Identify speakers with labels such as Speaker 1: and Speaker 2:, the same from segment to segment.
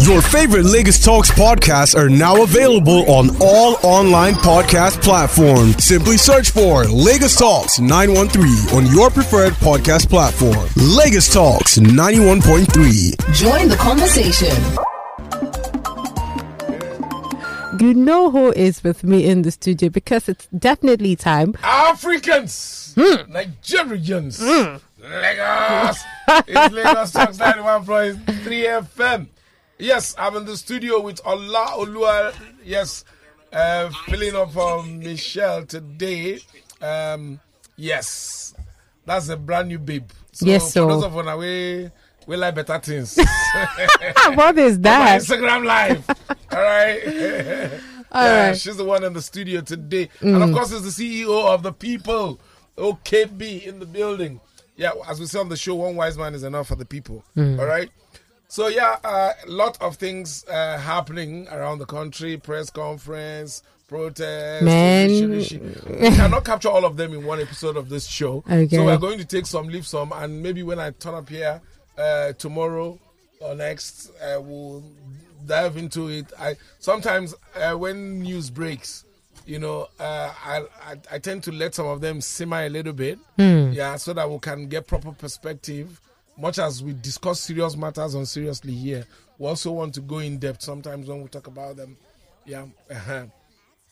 Speaker 1: Your favorite Lagos Talks podcasts are now available on all online podcast platforms. Simply search for Lagos Talks 913 on your preferred podcast platform. Lagos Talks 91.3.
Speaker 2: Join the conversation.
Speaker 3: You know who is with me in the studio because it's definitely time.
Speaker 4: Africans, hmm. Nigerians, hmm. Lagos. it's Lagos Talks 91.3 FM. Yes, I'm in the studio with Allah Olua. Yes, uh, filling up for Michelle today. Um, yes, that's a brand new babe. So
Speaker 3: Yes,
Speaker 4: for
Speaker 3: so-
Speaker 4: those of you we we like better things.
Speaker 3: what is that?
Speaker 4: Instagram live. All right.
Speaker 3: All
Speaker 4: yeah,
Speaker 3: right.
Speaker 4: she's the one in the studio today. And of course, it's the CEO of the people, OKB, in the building. Yeah, as we say on the show, one wise man is enough for the people. All right. So, yeah, a lot of things uh, happening around the country press conference, protest.
Speaker 3: Man.
Speaker 4: rishi, rishi. We cannot capture all of them in one episode of this show.
Speaker 3: Okay.
Speaker 4: So, we're going to take some, leave some, and maybe when I turn up here uh, tomorrow or next, uh, we'll dive into it. I sometimes uh, when news breaks, you know, uh, I, I I tend to let some of them simmer a little bit, yeah, so that we can get proper perspective. Much as we discuss serious matters on seriously here, we also want to go in depth sometimes when we talk about them. Yeah,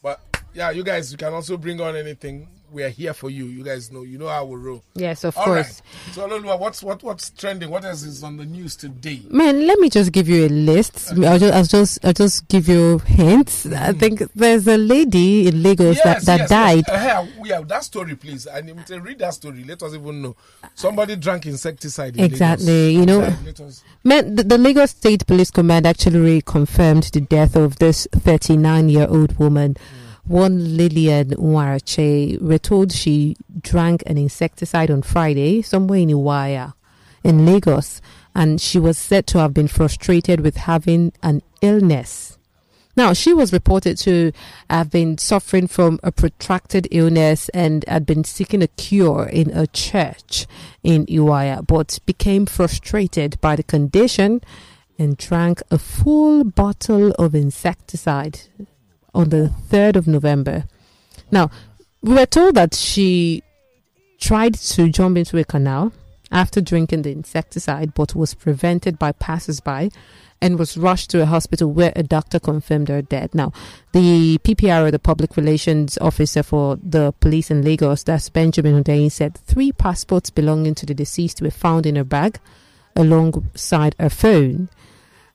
Speaker 4: but yeah, you guys, you can also bring on anything. We are here for you. You guys know, you know how we roll.
Speaker 3: Yes, of
Speaker 4: All
Speaker 3: course.
Speaker 4: right. So, Lolua, what's what what's trending? What else is on the news today?
Speaker 3: Man, let me just give you a list. I'll just, I'll just, I'll just give you hints. I think there's a lady in Lagos that, that died.
Speaker 4: Yes. Uh, yeah, that story, please. I need to read that story. Let us even know. Somebody drank insecticide. In
Speaker 3: Exactly,
Speaker 4: Lagos.
Speaker 3: you know-
Speaker 4: Yeah, us-
Speaker 3: Man, the, the Lagos State Police Command actually confirmed the death of this 39 year old woman. One Lillian Nwarache. We're told she drank an insecticide on Friday somewhere in Iwaya in Lagos, and she was said to have been frustrated with having an illness. Now, she was reported to have been suffering from a protracted illness and had been seeking a cure in a church in Iwaya, but became frustrated by the condition and drank a full bottle of insecticide on the 3rd of November. Now, we were told that she tried to jump into a canal after drinking the insecticide, but was prevented by passers-by and was rushed to a hospital where a doctor confirmed her dead. Now, the PPR, the public relations officer for the police in Lagos, that's Benjamin Hundeyin, said three passports belonging to the deceased were found in her bag alongside her phone.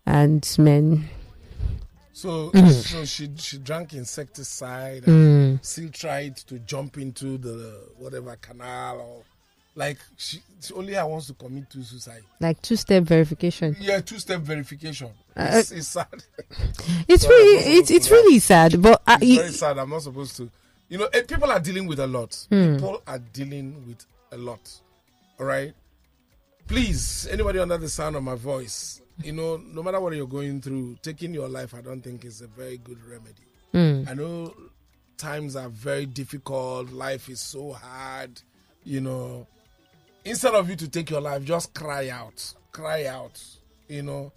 Speaker 3: And men,
Speaker 4: So,
Speaker 3: Mm-hmm.
Speaker 4: so she she drank insecticide and
Speaker 3: mm,
Speaker 4: still tried to jump into the whatever canal or like she, she only I wants to commit to suicide.
Speaker 3: like two-step verification.
Speaker 4: Yeah, two step verification.
Speaker 3: Uh,
Speaker 4: It's, it's sad.
Speaker 3: It's really, it's, it's really sad. But uh,
Speaker 4: It's
Speaker 3: you-
Speaker 4: very sad. I'm not supposed to. You know, eh, people are dealing with a lot.
Speaker 3: Hmm.
Speaker 4: People are dealing with a lot. All right. Please, anybody under the sound of my voice, you know, no matter what you're going through, taking your life, I don't think is a very good remedy.
Speaker 3: Mm.
Speaker 4: I know times are very difficult. Life is so hard. You know, instead of you to take your life, just cry out, cry out. You know,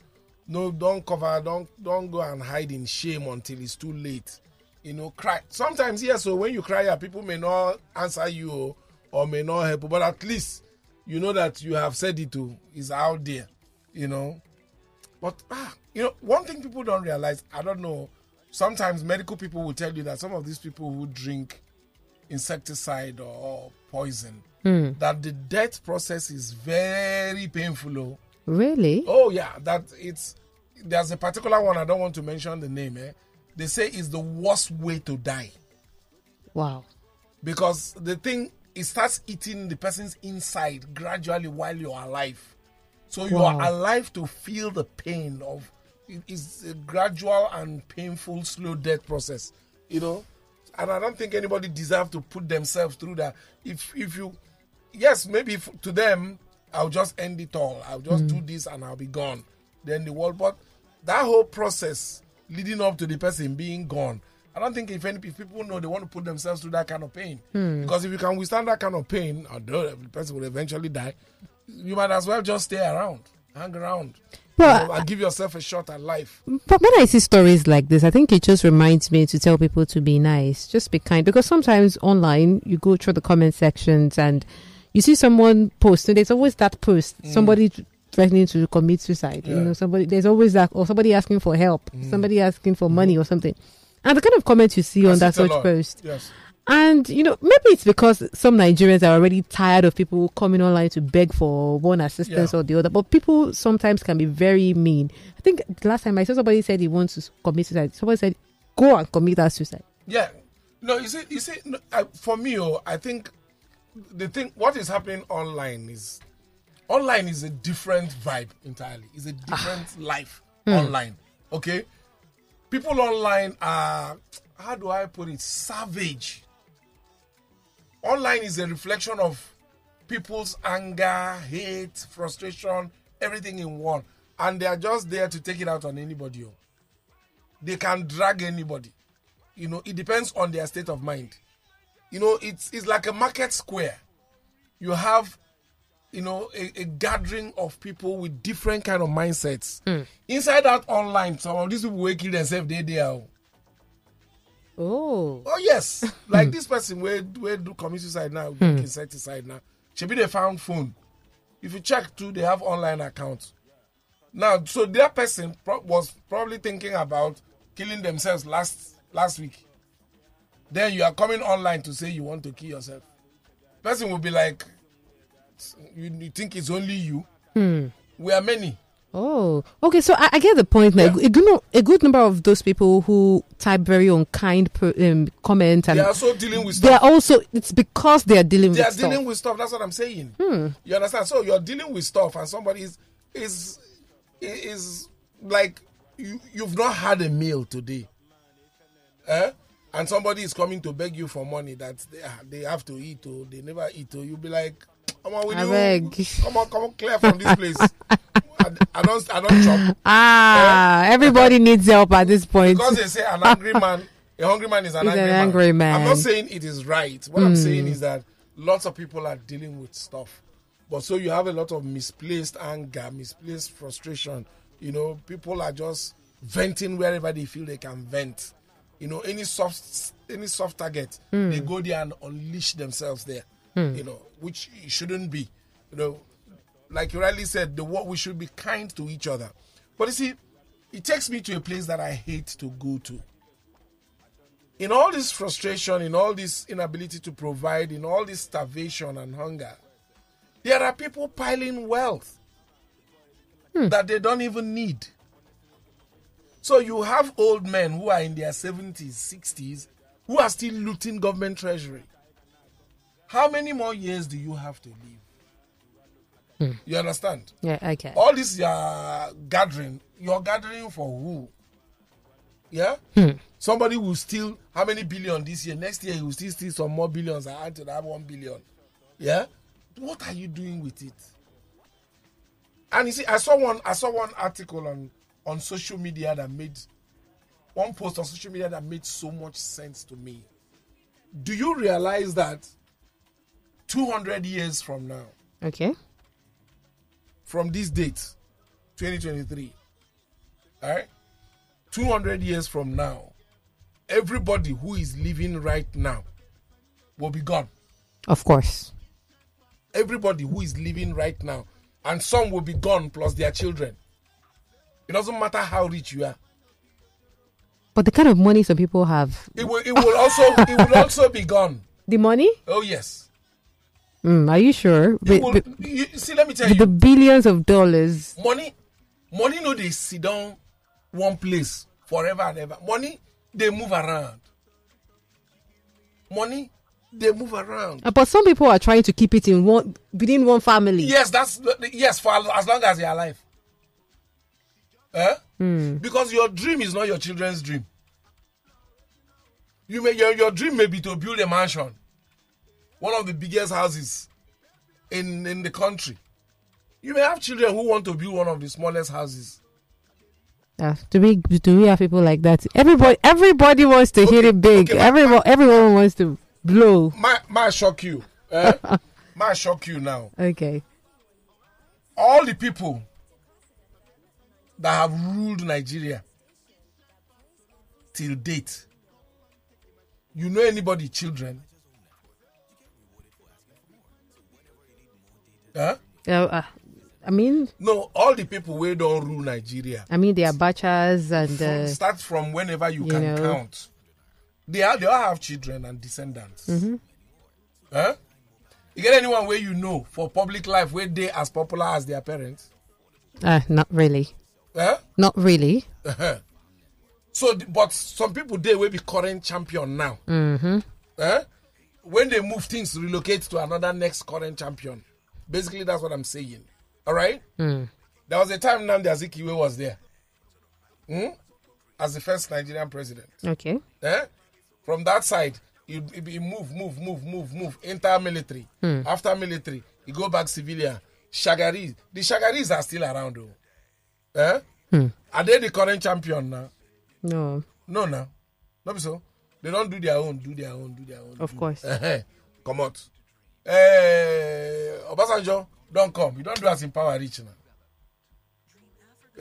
Speaker 4: no, don't cover, don't don't go and hide in shame until it's too late. You know, cry. Sometimes yes, so when you cry out, people may not answer you or, may not help, you, but at least you know that you have said it to is out there. You know, but ah, you know, one thing people don't realize, I don't know. Sometimes medical people will tell you that some of these people who drink insecticide or poison, that the death process is very painful. Oh.
Speaker 3: really?
Speaker 4: Oh yeah, that it's there's a particular one I don't want to mention the name. Eh? They say it's the worst way to die
Speaker 3: Wow.
Speaker 4: because the thing it starts eating the person's inside gradually while you're alive. So you
Speaker 3: Wow.
Speaker 4: are alive to feel the pain of it is a gradual and painful slow death process. You know, and I don't think anybody deserves to put themselves through that. If if you, yes, maybe if, to them I'll just end it all. I'll just hmm. do this and I'll be gone. Then the world, but that whole process leading up to the person being gone. I don't think if any if people know they want to put themselves through that kind of pain, hmm. because if you can withstand that kind of pain, although the person will eventually die, you might as well just stay around. hang around.
Speaker 3: But
Speaker 4: you know, and give yourself a shot at life.
Speaker 3: But when I see stories like this, I think it just reminds me to tell people to be nice, just be kind. Because sometimes online, you go through the comment sections and you see someone post, and there's always that post,
Speaker 4: Mm.
Speaker 3: somebody threatening to commit suicide. You know, somebody there's always that, or somebody asking for help,
Speaker 4: Mm.
Speaker 3: somebody asking for money or something. And the kind of comments you see
Speaker 4: I
Speaker 3: on that such post,
Speaker 4: Yes.
Speaker 3: And you know, maybe it's because some Nigerians are already tired of people coming online to beg for one assistance
Speaker 4: Yeah.
Speaker 3: or the other. But people sometimes can be very mean. I think the last time I saw somebody said he wants to commit suicide. Somebody said, "Go and commit that suicide."
Speaker 4: Yeah. No, you see, you see, no, I, for me, oh, I think the thing, what is happening online is, online is a different vibe entirely. It's a ah. different life hmm. online. Okay, people online are, how do I put it, savage. Online is a reflection of people's anger, hate, frustration, everything in one, and they are just there to take it out on anybody. oh. They can drag anybody. You know it depends on their state of mind. You know it's it's like a market square. You have you know a, a gathering of people with different kind of mindsets. Hmm. Inside that online some of these people will kill themselves they there oh
Speaker 3: Oh,
Speaker 4: Oh, yes. Like this person where where do commit suicide now mm. insecticide now. Should be they found phone. If you check too they have online accounts now so that person pro- was probably thinking about killing themselves last last week. Then you are coming online to say you want to kill yourself. Person will be like you, you think it's only you? We are many
Speaker 3: oh, okay. So I, I get the point. Now,
Speaker 4: Yeah.
Speaker 3: a, good, a good number of those people who type very unkind per, um, comment and
Speaker 4: they are also dealing with
Speaker 3: they
Speaker 4: stuff
Speaker 3: are also. It's because they are dealing
Speaker 4: they
Speaker 3: with
Speaker 4: are
Speaker 3: stuff.
Speaker 4: dealing with stuff. That's what I'm saying. You understand? So you're dealing with stuff, and somebody is is is like you you've not had a meal today, eh? And somebody is coming to beg you for money that they they have to eat or they never eat or you'll be like, come on, with oh. you,
Speaker 3: Abeg.
Speaker 4: come on, come on, clear from this place. I, I don't I don't chop
Speaker 3: Ah, eh? everybody needs help at this point.
Speaker 4: because they say an angry man, a hungry man is an, angry,
Speaker 3: an angry man.
Speaker 4: I'm not saying it is right. What I'm saying hmm. is that lots of people are dealing with stuff, but so you have a lot of misplaced anger, misplaced frustration. You know, people are just venting wherever they feel they can vent. You know, any soft, any soft target, they hmm. go there and unleash themselves there. Hmm. You know, which it shouldn't be. You know, like you rightly said, the what we should be kind to each other. But you see, it takes me to a place that I hate to go to. In all this frustration, in all this inability to provide, in all this starvation and hunger, there are people piling wealth hmm. that they don't even need. So you have old men who are in their 70s, 60s, who are still looting government treasury. How many more years do you have to live? Hmm. You understand?
Speaker 3: yeah, okay.
Speaker 4: all this you're gathering, you're gathering for who? Yeah? Hmm. Somebody will steal how many billion this year? Next year he will still steal some more billions and add to that one billion. Yeah? What are you doing with it? And you see, I saw one I saw one article on on social media that made one post on social media that made so much sense to me. Do you realize that 200 years from now,
Speaker 3: Okay.
Speaker 4: from this date, 2023, all right, 200 years from now, everybody who is living right now will be gone.
Speaker 3: Of course.
Speaker 4: Everybody who is living right now, and some will be gone plus their children. It doesn't matter how rich you are.
Speaker 3: But the kind of money some people have.
Speaker 4: It will. It will also. it will also be gone.
Speaker 3: The money?
Speaker 4: Oh yes.
Speaker 3: Mm, are you sure? With,
Speaker 4: will,
Speaker 3: with-
Speaker 4: you, see, let me tell you.
Speaker 3: the billions of dollars.
Speaker 4: money money no they sit down one place forever and ever money they move around money they move around
Speaker 3: Uh, But some people are trying to keep it in one within one family.
Speaker 4: yes that's yes for as long as they are alive eh? because your dream is not your children's dream you may your, your dream may be to build a mansion one of the biggest houses in in the country you may have children who want to build one of the smallest houses
Speaker 3: Yeah, do we do we have people like that? Everybody everybody wants to hit it big.
Speaker 4: okay,
Speaker 3: everyone everyone wants to blow.
Speaker 4: might might shock you. Eh? might shock you now.
Speaker 3: Okay.
Speaker 4: All the people that have ruled Nigeria till date. You know anybody, children? Huh?
Speaker 3: Uh, uh, I mean,
Speaker 4: No, all the people where don't rule Nigeria.
Speaker 3: I mean, they are bachas and uh,
Speaker 4: start from whenever you,
Speaker 3: you
Speaker 4: can
Speaker 3: know.
Speaker 4: count. They are, they all have children and descendants. Huh? You get anyone where you know for public life where they as popular as their parents?
Speaker 3: uh, not really,
Speaker 4: Huh?
Speaker 3: not really.
Speaker 4: Uh-huh. So, but some people they will be current champion now.
Speaker 3: Mm-hmm.
Speaker 4: Eh? When they move things, relocate to another next current champion. Basically, that's what I'm saying. All right.
Speaker 3: Mm.
Speaker 4: There was a time Nnamdi Azikiwe was there, Hmm? as the first Nigerian president.
Speaker 3: Okay.
Speaker 4: Eh? From that side, you, you move, move, move, move, move. Enter military. After military, you go back civilian. Shagaris. The Shagaris are still around though. Eh? Are they the current champion now?
Speaker 3: No,
Speaker 4: No, no. No so. They don't do their own, do their own, do their own.
Speaker 3: of
Speaker 4: do-
Speaker 3: course.
Speaker 4: Come out. Eh, Obasanjo, don't come. You don't do as in power reach now.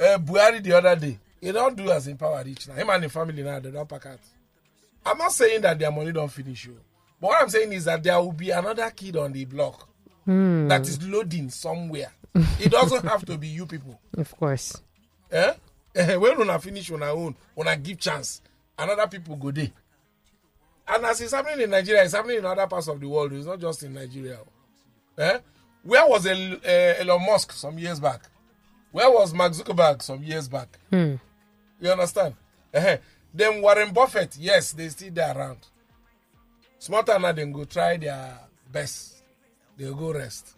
Speaker 4: Eh, Buhari the other day, he don't do as in power reach now. Him and the family now, they don't pack out. I'm not saying that their money don't finish you. But what I'm saying is that there will be another kid on the block that is loading somewhere. it doesn't have to be you people.
Speaker 3: Of course.
Speaker 4: Eh? Eh, when una finish una own, una give chance, another people go there. And as it's happening in Nigeria, it's happening in other parts of the world. It's not just in Nigeria. Eh? Where was El, uh, Elon Musk some years back? Where was Mark Zuckerberg some years back? You understand? Eh, Then Warren Buffett, yes, they still there around. Smarter now, then go try their best. They'll go rest.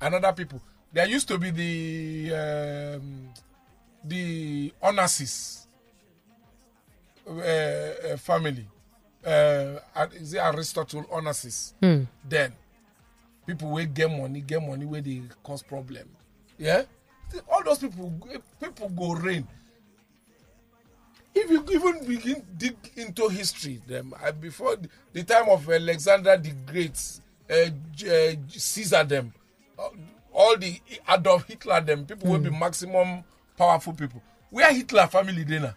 Speaker 4: And other people. There used to be the um, the Onassis uh, family. Uh, is it Aristotle Onassis? Then people will get money, get money where they cause problem. Yeah, all those people, people go rain. If you even begin dig into history, them uh, before the, the time of Alexander the Great, uh, uh, Caesar, them, uh, all the Adolf Hitler, them people will be maximum powerful people. Where Hitler family dinner?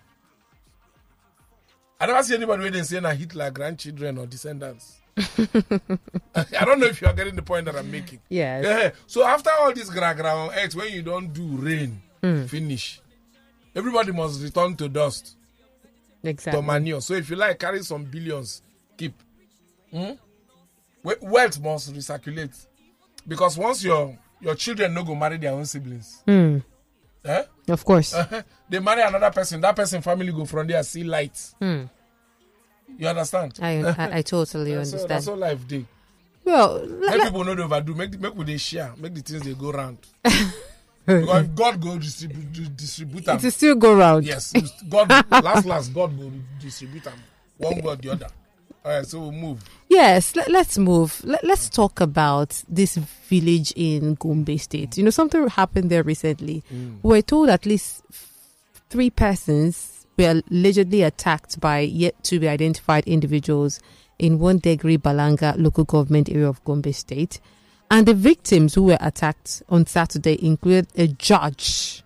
Speaker 4: I never see anybody where saying say na Hitler grandchildren or descendants. I don't know if you are getting the point that I'm making.
Speaker 3: Yes.
Speaker 4: Yeah. So after all this gra gra on earth, when you don't do rain, finish. Everybody must return to dust,
Speaker 3: Exactly.
Speaker 4: to manure. So if you like, carry some billions, keep. Hmm? We- Wealth must recirculate, because once your your children no go marry their own siblings,
Speaker 3: Mm.
Speaker 4: Eh?
Speaker 3: Of course. Eh, eh.
Speaker 4: they marry another person. That person family go from there see light. Hmm. You understand?
Speaker 3: I, I I totally
Speaker 4: all,
Speaker 3: understand.
Speaker 4: that's all life dey.
Speaker 3: Well,
Speaker 4: Make people no dey overdo. Make the- make dey share. Make the things they go round. because God go distribute distribute them.
Speaker 3: it still go round.
Speaker 4: Yes, God last last God will distribute them. One God the other. All right, so we'll move.
Speaker 3: Yes, let, let's move. Let, let's talk about this village in Gombe State. You know, something happened there recently. Mm. We're told at least three persons were allegedly attacked by yet to be identified individuals in one Degri Balanga local government area of Gombe State. And the victims who were attacked on Saturday included a judge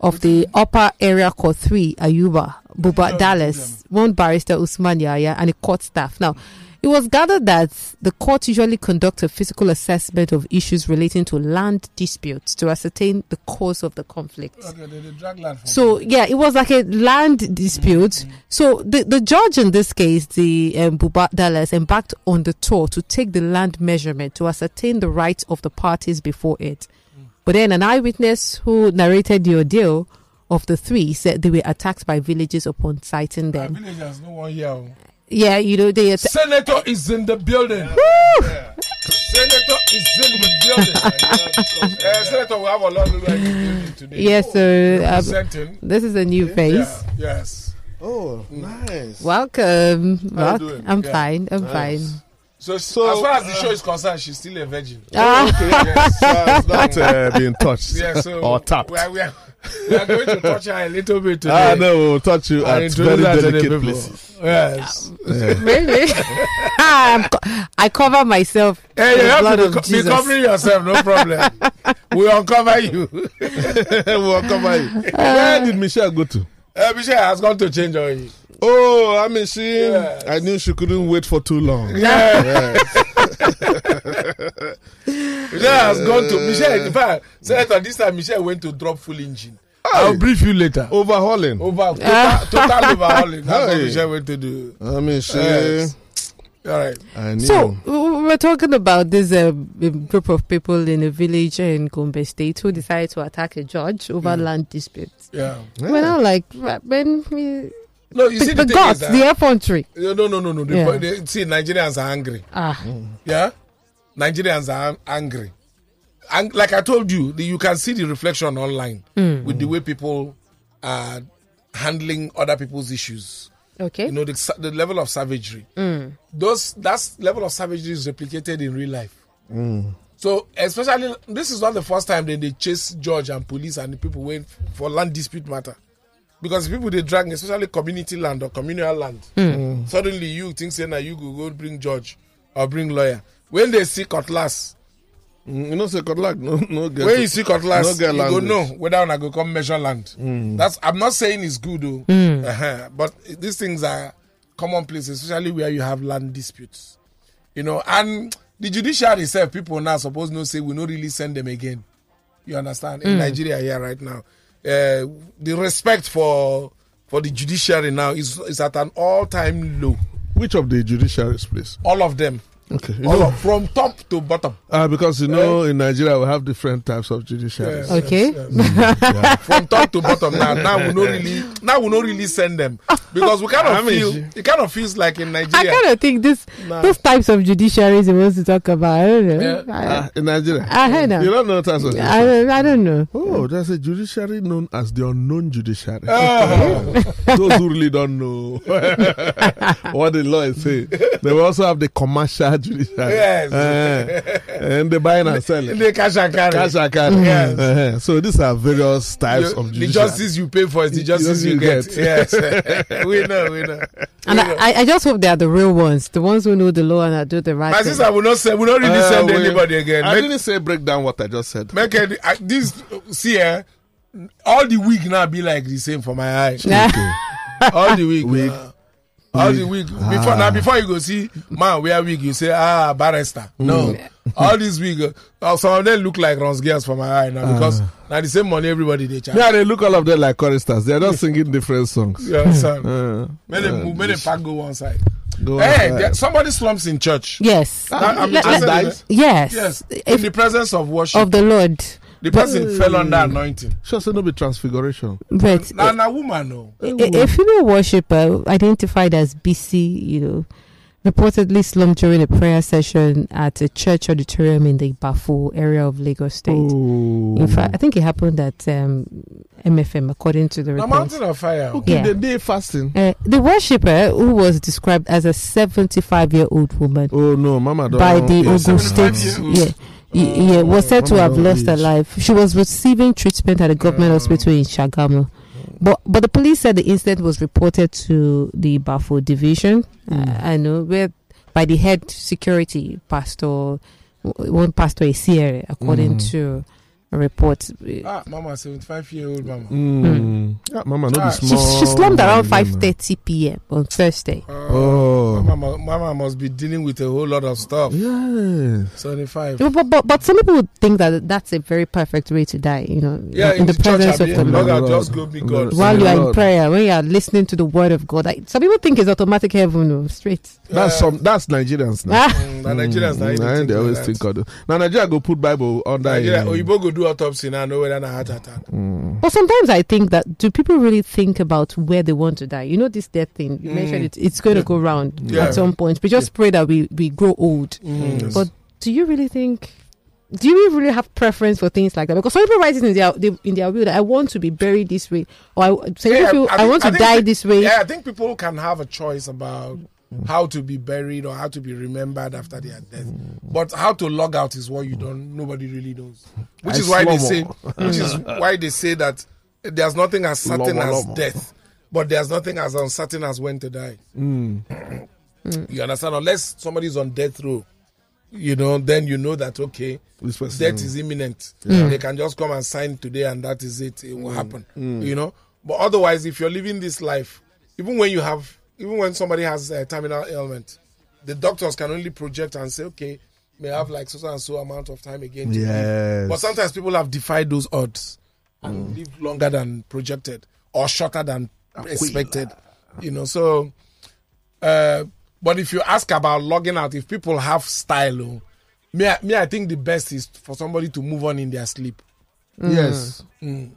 Speaker 3: of the upper area court 3 ayuba buba dallas one barrister usman yaya and a court staff. Now it was gathered that the court usually conducts a physical assessment of issues relating to land disputes to ascertain the cause of the conflict.
Speaker 4: Okay, they, they drag land from
Speaker 3: so yeah, it was like a land dispute. So the the judge in this case, the um, Buba Dallas, embarked on the tour to take the land measurement to ascertain the rights of the parties before it. But then an eyewitness who narrated the ordeal of the three said they were attacked by villagers upon sighting them.
Speaker 4: villagers no one here. oh.
Speaker 3: Yeah, you know they. Atta-
Speaker 4: Senator is in the building. Senator is in the building. uh, Senator, we have a lot of people in the building today.
Speaker 3: yes, sir. Um, this is a new face.
Speaker 4: Yeah, yes.
Speaker 2: Oh, nice.
Speaker 3: Welcome.
Speaker 2: How you doing?
Speaker 3: I'm
Speaker 4: Yeah.
Speaker 3: fine. I'm
Speaker 2: Nice.
Speaker 3: fine.
Speaker 4: So,
Speaker 2: So,
Speaker 4: as far as the
Speaker 2: uh,
Speaker 4: show is concerned, she's still a virgin.
Speaker 3: Ah.
Speaker 2: Okay, yes. So it's not uh, being touched
Speaker 4: Yeah, so
Speaker 2: or tapped.
Speaker 4: We are, we are, we are going to touch her a little bit today.
Speaker 2: Ah, no, we'll touch you
Speaker 4: and
Speaker 2: at very
Speaker 4: her to the
Speaker 2: delicate places.
Speaker 4: Yes.
Speaker 3: really? I'm co- I cover myself.
Speaker 4: Hey, you have to be, co- be covering yourself, no problem. we uncover you.
Speaker 2: we'll cover you. Where did Michelle go to?
Speaker 4: Uh, Michelle has gone to change on you.
Speaker 2: Oh, I mean, she.
Speaker 4: Yes.
Speaker 2: I knew she couldn't wait for too long.
Speaker 4: Yeah. Yeah, yeah. Michelle has gone to Michelle. In fact, Senator, this time Michelle went to drop full engine. I'll brief you later.
Speaker 2: Overhauling.
Speaker 4: Over total, total overhauling. That's what
Speaker 2: Hey.
Speaker 4: Michelle went to do.
Speaker 2: I mean, she.
Speaker 4: Yes. All right.
Speaker 2: I knew.
Speaker 3: So w- we're talking about this uh, group of people in a village in Gombe State who decided to attack a judge over land disputes.
Speaker 4: Yeah.
Speaker 2: Yeah.
Speaker 3: We're now like, when we,
Speaker 4: No, you see
Speaker 3: the
Speaker 4: the, thing
Speaker 3: gods, the effrontery.
Speaker 4: no, no, no, no, no.
Speaker 3: Yeah.
Speaker 4: the- see, Nigerians are angry.
Speaker 3: Ah, mm.
Speaker 4: Yeah, Nigerians are angry. And like I told you, the, you can see the reflection online hmm. with the way people are handling other people's issues.
Speaker 3: okay.
Speaker 4: You know, the, the level of savagery. Hmm. Those that level of savagery is replicated in real life. Hmm. So, especially this is not the first time that they chase judge and police and the people went for land dispute matter. Because people they drag, especially community land or communal land, hmm. mm. suddenly you think say now you go go bring judge or bring lawyer. When they see cutlass,
Speaker 2: Mm, you know, say good luck. No, no, get
Speaker 4: when you see cutlass,
Speaker 2: no get
Speaker 4: you go
Speaker 2: language.
Speaker 4: know whether I go come measure land. Mm. That's I'm not saying it's good though, hmm. uh-huh. but these things are commonplace, especially where you have land disputes. You know, and the judiciary itself, people now suppose no say we not really send them again. You understand? In hmm. Nigeria here right now, uh, the respect for for the judiciary now is is at an all time low.
Speaker 2: Which of the judiciaries, please?
Speaker 4: All of them,
Speaker 2: Okay. You
Speaker 4: all
Speaker 2: know,
Speaker 4: from top to bottom,
Speaker 2: uh, because you know, in Nigeria we have different types of judiciaries.
Speaker 4: Yes.
Speaker 3: Okay.
Speaker 2: Yeah.
Speaker 4: from top to bottom. Now, now we not really, now we not really send them because we kind of feel it kind of feels like in Nigeria.
Speaker 3: I kind of think this
Speaker 4: Nah.
Speaker 3: those types of judiciaries he wants to talk about. I don't know.
Speaker 4: Yeah.
Speaker 2: Ah, in Nigeria.
Speaker 3: I, I heard
Speaker 2: You
Speaker 3: them.
Speaker 2: don't know types of
Speaker 3: I, don't- I don't know.
Speaker 2: Oh, there's a judiciary known as the unknown judiciary.
Speaker 4: Oh,
Speaker 2: Those who really don't know what the law is saying. They will also have the commercial judiciary.
Speaker 4: Yes.
Speaker 2: Eh, and they buying and sell selling.
Speaker 4: the cash and carry.
Speaker 2: Cash and carry.
Speaker 4: Yes.
Speaker 2: Eh, so these are various types
Speaker 4: You-
Speaker 2: of
Speaker 4: the justice you pay for is the justice you,
Speaker 2: you
Speaker 4: get.
Speaker 2: get.
Speaker 4: Yes, we know, we know.
Speaker 3: And
Speaker 4: We know.
Speaker 3: I, I just hope they are the real ones, the ones who know the law and that do the right
Speaker 4: My
Speaker 3: thing.
Speaker 4: sister will not say, will not really
Speaker 2: Eh,
Speaker 4: send
Speaker 2: we-
Speaker 4: anybody again.
Speaker 2: I
Speaker 4: Make,
Speaker 2: didn't say break down what I just said.
Speaker 4: make it, uh, this see eh, all the week now be like the same for my eyes. Okay. all the week.
Speaker 2: Wig.
Speaker 4: uh, all the week before now before you go see man wear wig you say ah barrister no all this wig uh, some of them look like runs girls for my eye now because now the same money everybody they charge.
Speaker 2: Yeah, they look all of them like choristers. They are not singing different songs.
Speaker 4: yeah understand?
Speaker 2: Uh,
Speaker 4: Many
Speaker 2: uh,
Speaker 4: move, many pack go one side.
Speaker 2: go
Speaker 4: Hey, there, somebody slumps in church.
Speaker 3: yes.
Speaker 4: That- I'm
Speaker 3: Let- let-
Speaker 4: in
Speaker 3: yes.
Speaker 4: Yes, in
Speaker 3: If,
Speaker 4: the presence of worship,
Speaker 3: of the Lord.
Speaker 4: The person fell under anointing.
Speaker 2: Sure, say no be transfiguration.
Speaker 3: But
Speaker 4: Now, now, woman, no.
Speaker 3: a, a female worshiper identified as BC, you know, reportedly slumped during a prayer session at a church auditorium in the Bafo area of Lagos State.
Speaker 2: Oh.
Speaker 3: In fact, I think it happened at um, MFM, according to the
Speaker 4: A
Speaker 3: report.
Speaker 4: mountain of fire.
Speaker 2: okay,
Speaker 3: Yeah.
Speaker 2: the day fasting.
Speaker 3: Uh, the worshipper, who was described as a 75 year old woman
Speaker 2: Oh no, Mama don't.
Speaker 3: by the
Speaker 2: yes.
Speaker 3: Ogun State,
Speaker 4: years.
Speaker 3: yeah, y- yeah, was said to have lost her life. She was receiving treatment at a government hospital in Shagamu. But but the police said the incident was reported to the Bafo division. Uh, I know where by the head security pastor, one pastor is Isiere, according
Speaker 2: Mm.
Speaker 3: to report.
Speaker 4: Ah, mama, 75 year old mama.
Speaker 2: Mm. Yeah, Mama, no
Speaker 4: Ah,
Speaker 2: be
Speaker 3: She, she slumped around 5:30 p.m. on Thursday.
Speaker 2: Oh.
Speaker 4: Mama, mama must be dealing with a whole lot of stuff.
Speaker 2: Yes.
Speaker 4: 75.
Speaker 3: But, but, but, but some people would think that that's a very perfect way to die, you know,
Speaker 4: Yeah,
Speaker 3: in, the,
Speaker 4: church,
Speaker 3: presence
Speaker 4: Abi,
Speaker 3: of the
Speaker 2: Lord.
Speaker 3: Lord.
Speaker 4: Lord,
Speaker 2: Lord.
Speaker 4: just go be God.
Speaker 2: Lord.
Speaker 3: While you are in prayer, when you are listening to the word of God, like, some people think it's automatic heaven, no, straight.
Speaker 2: That's
Speaker 4: Uh,
Speaker 2: some. That's Nigerians now.
Speaker 3: Ah,
Speaker 4: Mm, the Nigerians, now,
Speaker 2: Mm,
Speaker 4: they
Speaker 2: and they always
Speaker 4: that.
Speaker 2: think of it. Now Nigeria go put Bible under.
Speaker 4: Nigeria,
Speaker 2: him.
Speaker 4: Oyibo go do autopsy now, know whether na heart attack.
Speaker 2: Mm.
Speaker 3: But sometimes I think that do people really think about where they want to die? You know, this death thing you
Speaker 4: Mm.
Speaker 3: mentioned it, it's going to go round
Speaker 4: Yeah.
Speaker 3: at some point. We just pray that we we grow old.
Speaker 4: Mm.
Speaker 3: But do you really think? Do you really have preference for things like that? Because some people write it in their they, in their will that I want to be buried this way, or I, some
Speaker 4: Yeah,
Speaker 3: people
Speaker 4: I
Speaker 3: I,
Speaker 4: think-
Speaker 3: want to
Speaker 4: I
Speaker 3: die
Speaker 4: pe-
Speaker 3: this way.
Speaker 4: Yeah, I think people can have a choice about Mm. how to be buried or how to be remembered after their death. But how to log out is what you don't. Nobody really knows. Which
Speaker 2: I
Speaker 4: is why they
Speaker 2: slow
Speaker 4: say. Which is why they say that there's nothing as certain
Speaker 2: Lomo,
Speaker 4: as
Speaker 2: lomo.
Speaker 4: death, but there's nothing as uncertain as when to die. Mm. You understand? Unless somebody's on death row, you know, then you know that okay,
Speaker 2: This person-
Speaker 4: death is imminent. They can just come and sign today, and that is it. It will mm. happen. You know. But otherwise, if you're living this life, even when you have, even when somebody has a terminal ailment, the doctors can only project and say, okay, may have like so and so amount of time again.
Speaker 2: Yes.
Speaker 4: But sometimes people have defied those odds and mm. live longer than projected or shorter than ah, expected. You know, so uh, but if you ask about logging out, if people have style, oh, me, me, I think the best is for somebody to move on in their sleep.
Speaker 2: Yes. Mm.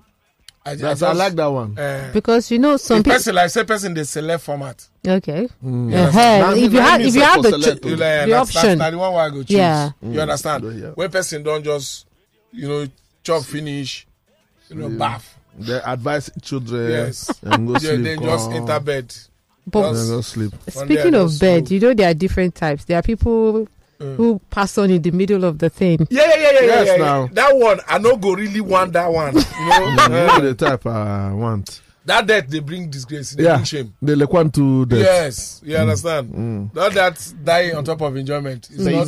Speaker 4: I,
Speaker 2: That's, I,
Speaker 4: just,
Speaker 2: like that one.
Speaker 4: Uh,
Speaker 3: Because you know some people.
Speaker 4: person, like say, person they select format.
Speaker 3: Okay.
Speaker 2: Mm.
Speaker 3: Uh-huh.
Speaker 2: Now,
Speaker 3: If you have if you have the cho-
Speaker 2: select,
Speaker 4: You like,
Speaker 3: the
Speaker 4: that's, that's,
Speaker 3: option.
Speaker 4: that's the one where I go choose.
Speaker 3: Yeah.
Speaker 4: You understand?
Speaker 2: Yeah.
Speaker 4: When person don't just, you know, chop finish, you know, bath.
Speaker 2: They advise children
Speaker 4: Yes.
Speaker 2: and go
Speaker 4: Yeah,
Speaker 2: sleep.
Speaker 4: then just enter bed.
Speaker 3: But
Speaker 2: And go sleep.
Speaker 3: speaking of bed,
Speaker 4: move.
Speaker 3: you know there are different types. There are people
Speaker 4: Mm.
Speaker 3: who pass on in the middle of the thing.
Speaker 4: Yeah, yeah, yeah, yeah,
Speaker 2: Yes,
Speaker 4: yeah, yeah.
Speaker 2: now.
Speaker 4: That one, I no go really want that one. You know,
Speaker 2: You know
Speaker 4: Uh,
Speaker 2: the type I want.
Speaker 4: that death they bring disgrace, they
Speaker 2: Yeah.
Speaker 4: bring shame.
Speaker 2: The like one to death.
Speaker 4: Yes, you understand. Not that dying on top of enjoyment. It's not.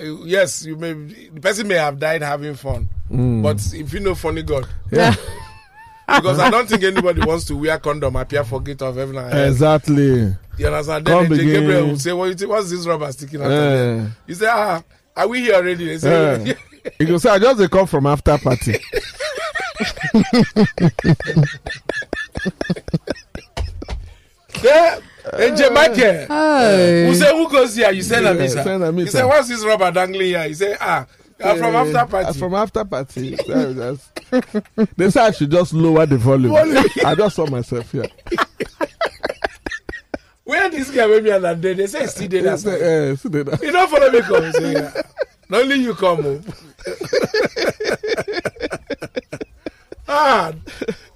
Speaker 4: Uh, yes, you may. The person may have died having fun, but if you know funny God,
Speaker 2: Yeah.
Speaker 4: because I don't think anybody wants to wear condom appear for gate of heaven and hell.
Speaker 2: Exactly.
Speaker 4: You understand?
Speaker 2: Come
Speaker 4: Then Angel
Speaker 2: begin.
Speaker 4: Gabriel will say, "What you think? What's this rubber sticking out?" of there?" You say, "Ah, are we here already?" They say,
Speaker 2: Yeah. You go say I just dey come from after party.
Speaker 4: "Yeah, Angel Michael."
Speaker 3: Oh.
Speaker 4: Who say who goes here? You say na me,
Speaker 2: Yeah,
Speaker 4: sir.
Speaker 2: say na me,
Speaker 4: You
Speaker 2: sir.
Speaker 4: say what's this rubber dangling here? You say ah, I'm from
Speaker 2: Eh,
Speaker 4: after
Speaker 2: I'm
Speaker 4: party.
Speaker 2: From after party. Sorry, just- they say I should just lower the volume. I just saw myself here.
Speaker 4: Where this guy with me and that day? They say still there.
Speaker 2: They
Speaker 4: That's
Speaker 2: say,
Speaker 4: why.
Speaker 2: eh,
Speaker 4: You don't follow me come. You say, yeah. Not only you come. Oh. ah,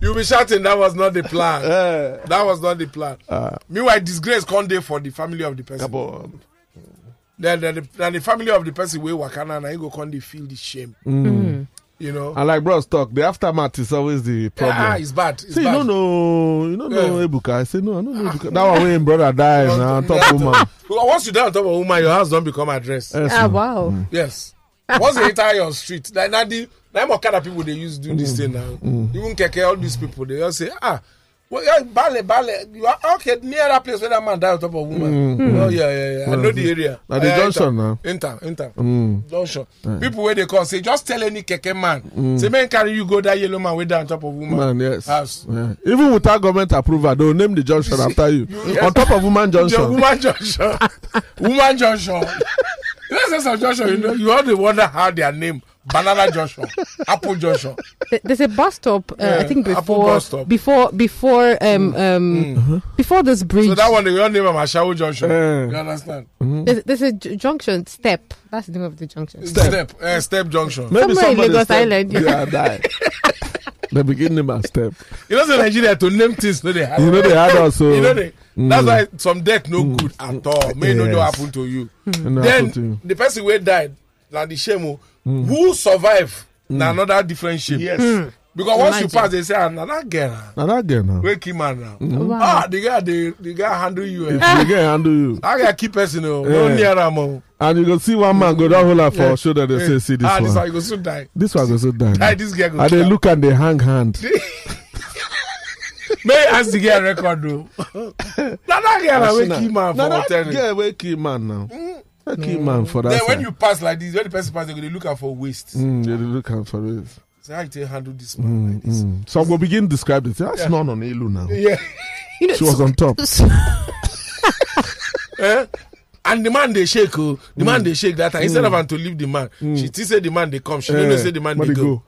Speaker 4: you be shouting. That was not the plan.
Speaker 2: Eh,
Speaker 4: That was not the plan.
Speaker 2: ah,
Speaker 4: Meanwhile, disgrace come there for the family of the person.
Speaker 2: come on.
Speaker 4: Then, then, the, then the family of the person wey wakana and I go come dey feel the shame.
Speaker 2: Mm.
Speaker 4: You know.
Speaker 2: And like bros talk, the aftermath is always the problem.
Speaker 4: Ah, it's bad. It's
Speaker 2: Say you
Speaker 4: bad.
Speaker 2: don't know, you don't know
Speaker 4: Yeah.
Speaker 2: Ebuka. I say no, I don't know Ebuka. That one when brother die now on top woman.
Speaker 4: Because once you die on top of a woman, your house don't become address.
Speaker 2: Yes,
Speaker 3: Ah
Speaker 2: no.
Speaker 3: wow.
Speaker 4: Yes. Once they enter your street, like now the now more kind of people they use do
Speaker 2: Mm.
Speaker 4: this thing now. Even keke, all these people they all say, ah, well, yeah, Bale, Bale, you are okay near that place where that man died on top of woman. Oh yeah, yeah, yeah. I know the area.
Speaker 2: Now the junction
Speaker 4: enter,
Speaker 2: now.
Speaker 4: Enter, enter.
Speaker 2: Mm.
Speaker 4: Junction. People where they come say, just tell any keke man. Say, man, carry you go that yellow man way down on top of woman.
Speaker 2: Man, yes.
Speaker 4: House.
Speaker 2: Yeah. Even without government approval, they'll name the junction after you.
Speaker 4: Yes.
Speaker 2: On top of woman
Speaker 4: The
Speaker 2: junction.
Speaker 4: woman junction. woman junction. You know, say some junction, you know, you all wonder how their name. Banana junction. Apple junction.
Speaker 3: There's a bus stop. Uh, I
Speaker 4: Yeah,
Speaker 3: think
Speaker 4: Apple
Speaker 3: before
Speaker 4: bus stop.
Speaker 3: before before um um before this bridge.
Speaker 4: So that one they all name am Ashawo junction.
Speaker 2: Eh.
Speaker 4: You understand?
Speaker 3: There's, there's a j- junction step. That's the name of the junction.
Speaker 4: Step. Step, eh, step junction.
Speaker 2: Maybe
Speaker 3: Somewhere in
Speaker 2: somebody
Speaker 3: Lagos
Speaker 2: step,
Speaker 3: Island.
Speaker 2: Yeah, die. they begin name and step.
Speaker 4: You know, say Nigeria to name things, no, they have.
Speaker 2: You know they had also.
Speaker 4: You know, they, that's why some death no good at all. May no
Speaker 2: Yes.
Speaker 4: do happen to you.
Speaker 2: You
Speaker 4: then
Speaker 2: to you.
Speaker 4: the person where died, like the shame, oh, who survive, na mm. another different shame. Yes. Mm. Because once you pass, they say another girl.
Speaker 2: Now that girl now.
Speaker 4: Wake him man now.
Speaker 3: Oh, wow.
Speaker 4: Ah, the guy, the, the guy handle you. Eh.
Speaker 2: They get handle you.
Speaker 4: I got keep person, oh, no
Speaker 2: eh.
Speaker 4: near am. oh.
Speaker 2: And you go see one man go down hold her for
Speaker 4: Yeah.
Speaker 2: shoulder. They eh. say, see this
Speaker 4: ah, this
Speaker 2: one.
Speaker 4: one you go soon die.
Speaker 2: This one go so
Speaker 4: Die,
Speaker 2: down.
Speaker 4: this girl go.
Speaker 2: And they
Speaker 4: kill am.
Speaker 2: look and they hang hand.
Speaker 4: May I ask the girl record though. Now that girl ah, na wake him man
Speaker 2: Now
Speaker 4: for
Speaker 2: that
Speaker 4: hotel. Eh.
Speaker 2: girl wey kill man now. Wey kill man for that
Speaker 4: Then when you pass like this, when the person pass, they go dey look am for waist.
Speaker 2: Mm, they dey look am for waste.
Speaker 4: So how you take handle this man like this.
Speaker 2: Mm. Some go begin describe it. Say, That's not on Elu now.
Speaker 4: Yeah.
Speaker 3: You know,
Speaker 2: She was on top.
Speaker 4: eh? And the man they shake, oh, the
Speaker 2: Mm.
Speaker 4: man they shake that time. Instead of am to leave the man, she still say the man they come. She don't know
Speaker 2: Eh,
Speaker 4: say the man they
Speaker 2: they
Speaker 4: go.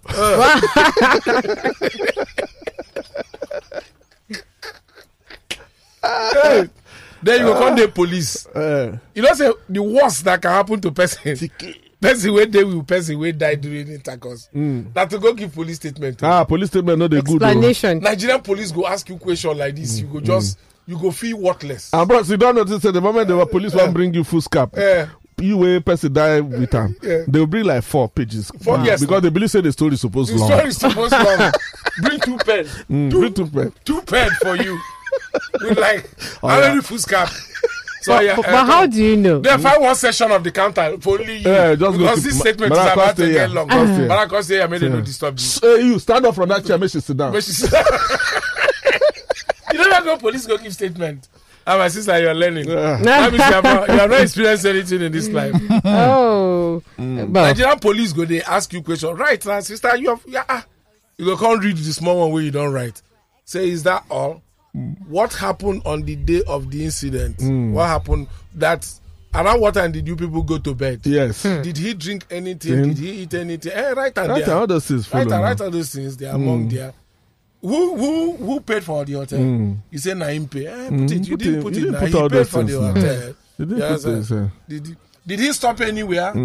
Speaker 4: Eh. Then you go come the police.
Speaker 2: Eh,
Speaker 4: You know say the worst that can happen to person. person wey dey with person wey die during intercourse. Na to go give police statement. oh.
Speaker 2: ah, police statement no dey good. oh.
Speaker 3: explanation.
Speaker 4: Nigerian police go ask you question like this. You go
Speaker 2: Mm,
Speaker 4: just you go feel worthless.
Speaker 2: And bros, you don't notice that the moment the police wan bring you full scap,
Speaker 4: Eh.
Speaker 2: you way person die with them.
Speaker 4: Yeah.
Speaker 2: They'll bring like four pages.
Speaker 4: Four, yes.
Speaker 2: Because they believe say the story is supposed
Speaker 4: The story is supposed long. Bring two pen.
Speaker 2: Mm,
Speaker 4: two,
Speaker 2: bring two pen.
Speaker 4: two pen for you. With like
Speaker 2: Oh,
Speaker 4: how
Speaker 2: yeah.
Speaker 4: many foolscap? So
Speaker 3: but,
Speaker 4: yeah,
Speaker 3: but
Speaker 4: uh,
Speaker 3: how do you know?
Speaker 4: Then find one session of the counter for only you.
Speaker 2: Yeah, just
Speaker 4: because this
Speaker 2: Ma-
Speaker 4: statement is about to get
Speaker 2: here.
Speaker 4: long.
Speaker 2: Just here.
Speaker 4: Maraca say I made a no disturb you.
Speaker 2: Hey, you stand up from that chair, make she sit down.
Speaker 4: But she said, you never go police go give statement. Ah, my sister, you're learning.
Speaker 2: Yeah.
Speaker 4: That means you have, not, you have not experienced anything in this life.
Speaker 3: oh,
Speaker 2: Mm.
Speaker 3: but
Speaker 4: Nigerian police go they ask you question. Right, now, sister, you have yeah. ah. You go come read the small one where you don't write. Say, is that all? What happened on the day of the incident?
Speaker 2: Mm.
Speaker 4: What happened? That around what time did you people go to bed?
Speaker 2: Yes.
Speaker 4: Did he drink anything?
Speaker 2: Then-
Speaker 4: Did he eat anything? Eh, right and
Speaker 2: Right,
Speaker 4: there.
Speaker 2: all those things.
Speaker 4: Right, and right, all those things they are among there. Who who who paid for the hotel? You say na him pay. Eh, put
Speaker 2: Mm,
Speaker 4: it. You
Speaker 2: put
Speaker 4: didn't
Speaker 2: it-
Speaker 4: put it.
Speaker 2: didn't put
Speaker 4: he paid for the hotel.
Speaker 2: You didn't
Speaker 4: Yes,
Speaker 2: put
Speaker 4: sir.
Speaker 2: uh,
Speaker 4: Did he, did he stop anywhere? To-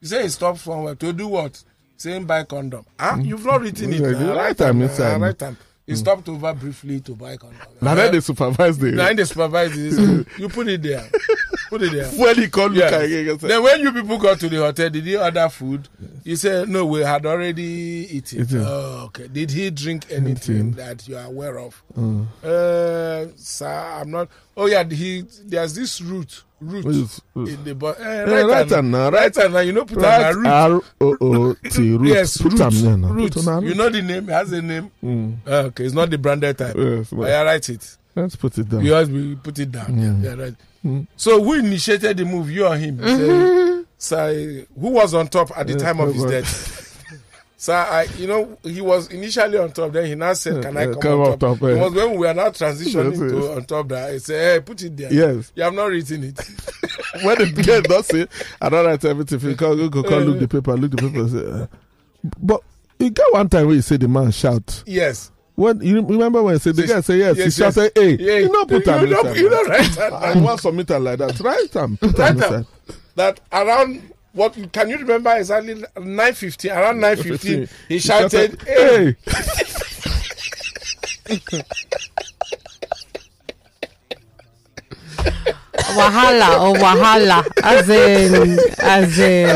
Speaker 4: you say he stopped somewhere to do what? Saying buy condom. Ah, you've not written it.
Speaker 2: Yeah,
Speaker 4: now.
Speaker 2: the right time
Speaker 4: Right time. He stopped over briefly to buy condom.
Speaker 2: Now eh? then they supervise the.
Speaker 4: Now they supervise this. You put it there. Put it there.
Speaker 2: when he called
Speaker 4: Yeah.
Speaker 2: Luka
Speaker 4: Then when you people got to the hotel, did he order food? You said no, we had already eaten.
Speaker 2: Eaten.
Speaker 4: Oh, okay. Did he drink anything
Speaker 2: Anything.
Speaker 4: that you are aware of? Uh, sir, I'm not. Oh yeah, he. There's this root. Root
Speaker 2: yes.
Speaker 4: in the but uh,
Speaker 2: Eh,
Speaker 4: right,
Speaker 2: right
Speaker 4: hand
Speaker 2: now,
Speaker 4: right hand now. You know, put on a
Speaker 2: right,
Speaker 4: root.
Speaker 2: R O O T, root.
Speaker 4: Yes,
Speaker 2: put
Speaker 4: root.
Speaker 2: am
Speaker 4: root.
Speaker 2: On a
Speaker 4: You know the name. It has a name.
Speaker 2: Mm.
Speaker 4: Uh, okay, it's not the branded type.
Speaker 2: Yes, well,
Speaker 4: yeah, write it.
Speaker 2: Let's put it down.
Speaker 4: You always be put it down.
Speaker 2: Mm.
Speaker 4: Yeah, right.
Speaker 2: Mm.
Speaker 4: So who initiated the move? You or him? Say, Sir, who was on top at the
Speaker 2: Yeah,
Speaker 4: time of his death? Sir, I, you know, he was initially on top. Then he now said, "Can I come,
Speaker 2: come
Speaker 4: on top?"
Speaker 2: top,
Speaker 4: It was when we were now transitioning to on top. That I said, "Hey, put it there."
Speaker 2: Yes.
Speaker 4: You have not written it.
Speaker 2: when the girl does it, I don't write everything. You can look the paper, look the paper. Say, uh, but you get one time where you say the man shout.
Speaker 4: yes.
Speaker 2: When you remember when he said the
Speaker 4: Yes,
Speaker 2: guy say yes,
Speaker 4: yes,
Speaker 2: he
Speaker 4: yes.
Speaker 2: shouted, "Hey,
Speaker 4: Yeah,
Speaker 2: you know put
Speaker 4: you know, you know, right? that-
Speaker 2: I want submit am like that. Right am, put am
Speaker 4: Right am.
Speaker 2: inside.
Speaker 4: that around what can you remember exactly nine fifteen? Around nine fifteen, he
Speaker 2: He
Speaker 4: shouted, "Hey!"
Speaker 2: "Hey!"
Speaker 3: wahala or wahala, as in, as in.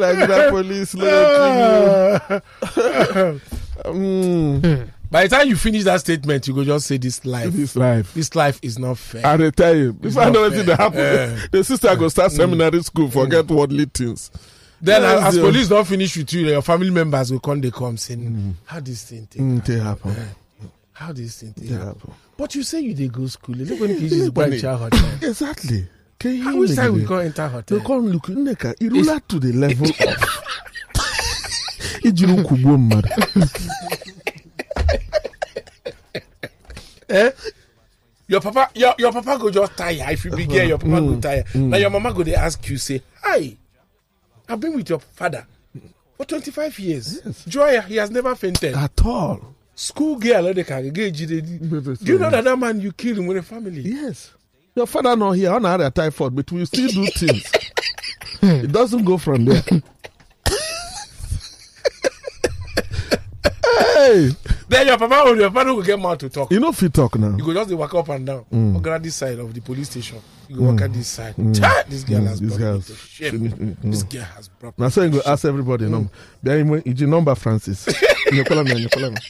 Speaker 2: Like that police look mm,
Speaker 4: By the time you finish that statement, you go just say, "This life,
Speaker 2: This life.
Speaker 4: this life is not fair."
Speaker 2: I dey tell you, if I know wetin dey
Speaker 4: fair.
Speaker 2: happen,
Speaker 4: Eh.
Speaker 2: the sister go start seminary school, forget worldly things.
Speaker 4: Then
Speaker 2: Yes,
Speaker 4: as
Speaker 2: yo.
Speaker 4: police don't finish with you, your family members will come. They come saying, "How this thing?
Speaker 2: Mm, they happen.
Speaker 4: How this thing take?"
Speaker 2: They happen.
Speaker 4: But you say you dey go school. Look when you go
Speaker 2: when
Speaker 4: child.
Speaker 2: Exactly. Can you
Speaker 4: How which time we go enter
Speaker 2: They
Speaker 4: hotel?
Speaker 2: come look Nneka, irula to the level of ijiri ukwu gbuo mmadụ.
Speaker 4: Eh? Your papa, your, your papa go just tire. If you be your papa go mm, tire. Mm. Now your mama go they ask you, say, "Hi, I've been with your father for 25 years. Joy, he has never fainted.
Speaker 2: At all.
Speaker 4: School girl, eh, they can you. Do you know that that man you killed him with a family?
Speaker 2: Yes. Your father not here on a typhoid, but we still do things. it doesn't go from there. hey,
Speaker 4: Then your papa or your father will get mad to talk.
Speaker 2: you know fit talk now.
Speaker 4: You go just walk up and down. Mm. Go this side of the police station. You go walk at this side. Chai, this girl
Speaker 2: Mm,
Speaker 4: has
Speaker 2: this
Speaker 4: brought me to shame.
Speaker 2: Mm,
Speaker 4: This
Speaker 2: mm.
Speaker 4: girl has brought me
Speaker 2: Now so you go ask everybody number. Then you iji number Francis. Nyekwala me, nyekwala me.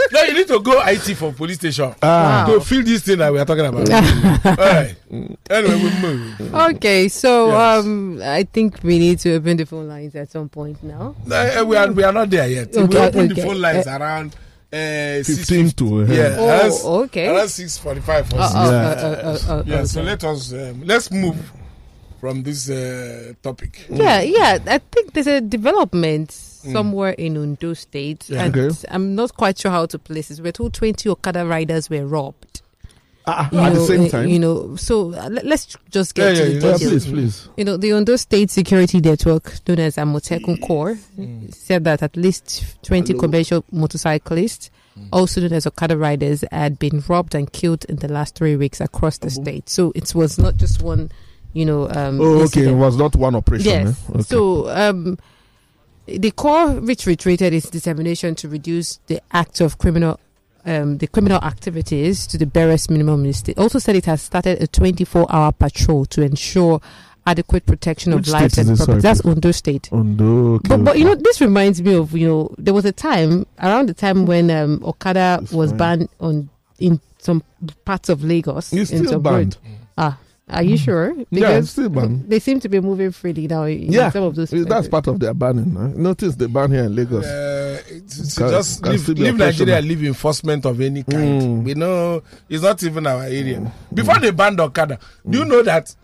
Speaker 4: No, you need to go IT for police station.
Speaker 2: Ah.
Speaker 3: Wow.
Speaker 4: To feel this thing that we are talking about. All right. Anyway, we move.
Speaker 3: Okay, so
Speaker 4: Yes.
Speaker 3: um, I think we need to open the phone lines at some point now.
Speaker 4: No, eh, we are we are not there yet. we
Speaker 3: Okay,
Speaker 4: open the phone lines around uh,
Speaker 2: 15 to uh,
Speaker 4: Yeah,
Speaker 3: Oh,
Speaker 4: around,
Speaker 3: okay.
Speaker 4: around six forty-five.
Speaker 3: Uh, uh, uh, uh, uh, uh,
Speaker 4: yeah. So
Speaker 3: okay.
Speaker 4: let us um, let's move from this uh, topic.
Speaker 3: Yeah, yeah. I think there's a development somewhere in Ondo State,
Speaker 4: Yeah.
Speaker 3: and
Speaker 2: Okay.
Speaker 3: I'm not quite sure how to place it. We're told 20 Okada riders were robbed. You
Speaker 2: at the
Speaker 3: know,
Speaker 2: same
Speaker 3: uh,
Speaker 2: time.
Speaker 3: you know. So uh, let- let's just get
Speaker 4: Yeah,
Speaker 3: to
Speaker 4: yeah,
Speaker 3: the
Speaker 2: yeah,
Speaker 3: details.
Speaker 2: please, please.
Speaker 3: You know, the Ondo State Security Network, known as Amotekun Corps, said that at least 20
Speaker 2: Hello.
Speaker 3: commercial motorcyclists, also known as Okada riders, had been robbed and killed in the last three weeks across the state. So it was not just one, you know. Um,
Speaker 2: Oh, okay. It was not one operation.
Speaker 3: Yes.
Speaker 2: eh? Okay.
Speaker 3: So um, the Corps, which reiterated its determination to reduce the act of criminal um, the criminal activities to the barest minimum. It also said it has started a 24-hour patrol to ensure adequate protection
Speaker 2: Which
Speaker 3: of lives and property.
Speaker 2: sorry,
Speaker 3: That's Ondo State.
Speaker 2: Ondo. Okay,
Speaker 3: But, but you know, this reminds me of you know there was a time around the time when um, Okada was
Speaker 2: fine.
Speaker 3: banned on in some parts of Lagos.
Speaker 2: It's still banned.
Speaker 3: road. Ah, are you hmm. sure?
Speaker 2: Yeah, it's still banned.
Speaker 3: they seem to be moving freely now. In
Speaker 2: Yeah,
Speaker 3: some of those.
Speaker 2: That's part of their banning. Huh? Notice the ban here in Lagos.
Speaker 4: Uh, it's, it's
Speaker 2: Can-
Speaker 4: just
Speaker 2: can
Speaker 4: leave, leave Nigeria, leave enforcement of any kind.
Speaker 2: Mm.
Speaker 4: We know it's not even our area. Hmm. Before hmm. they banned Okada, do you know that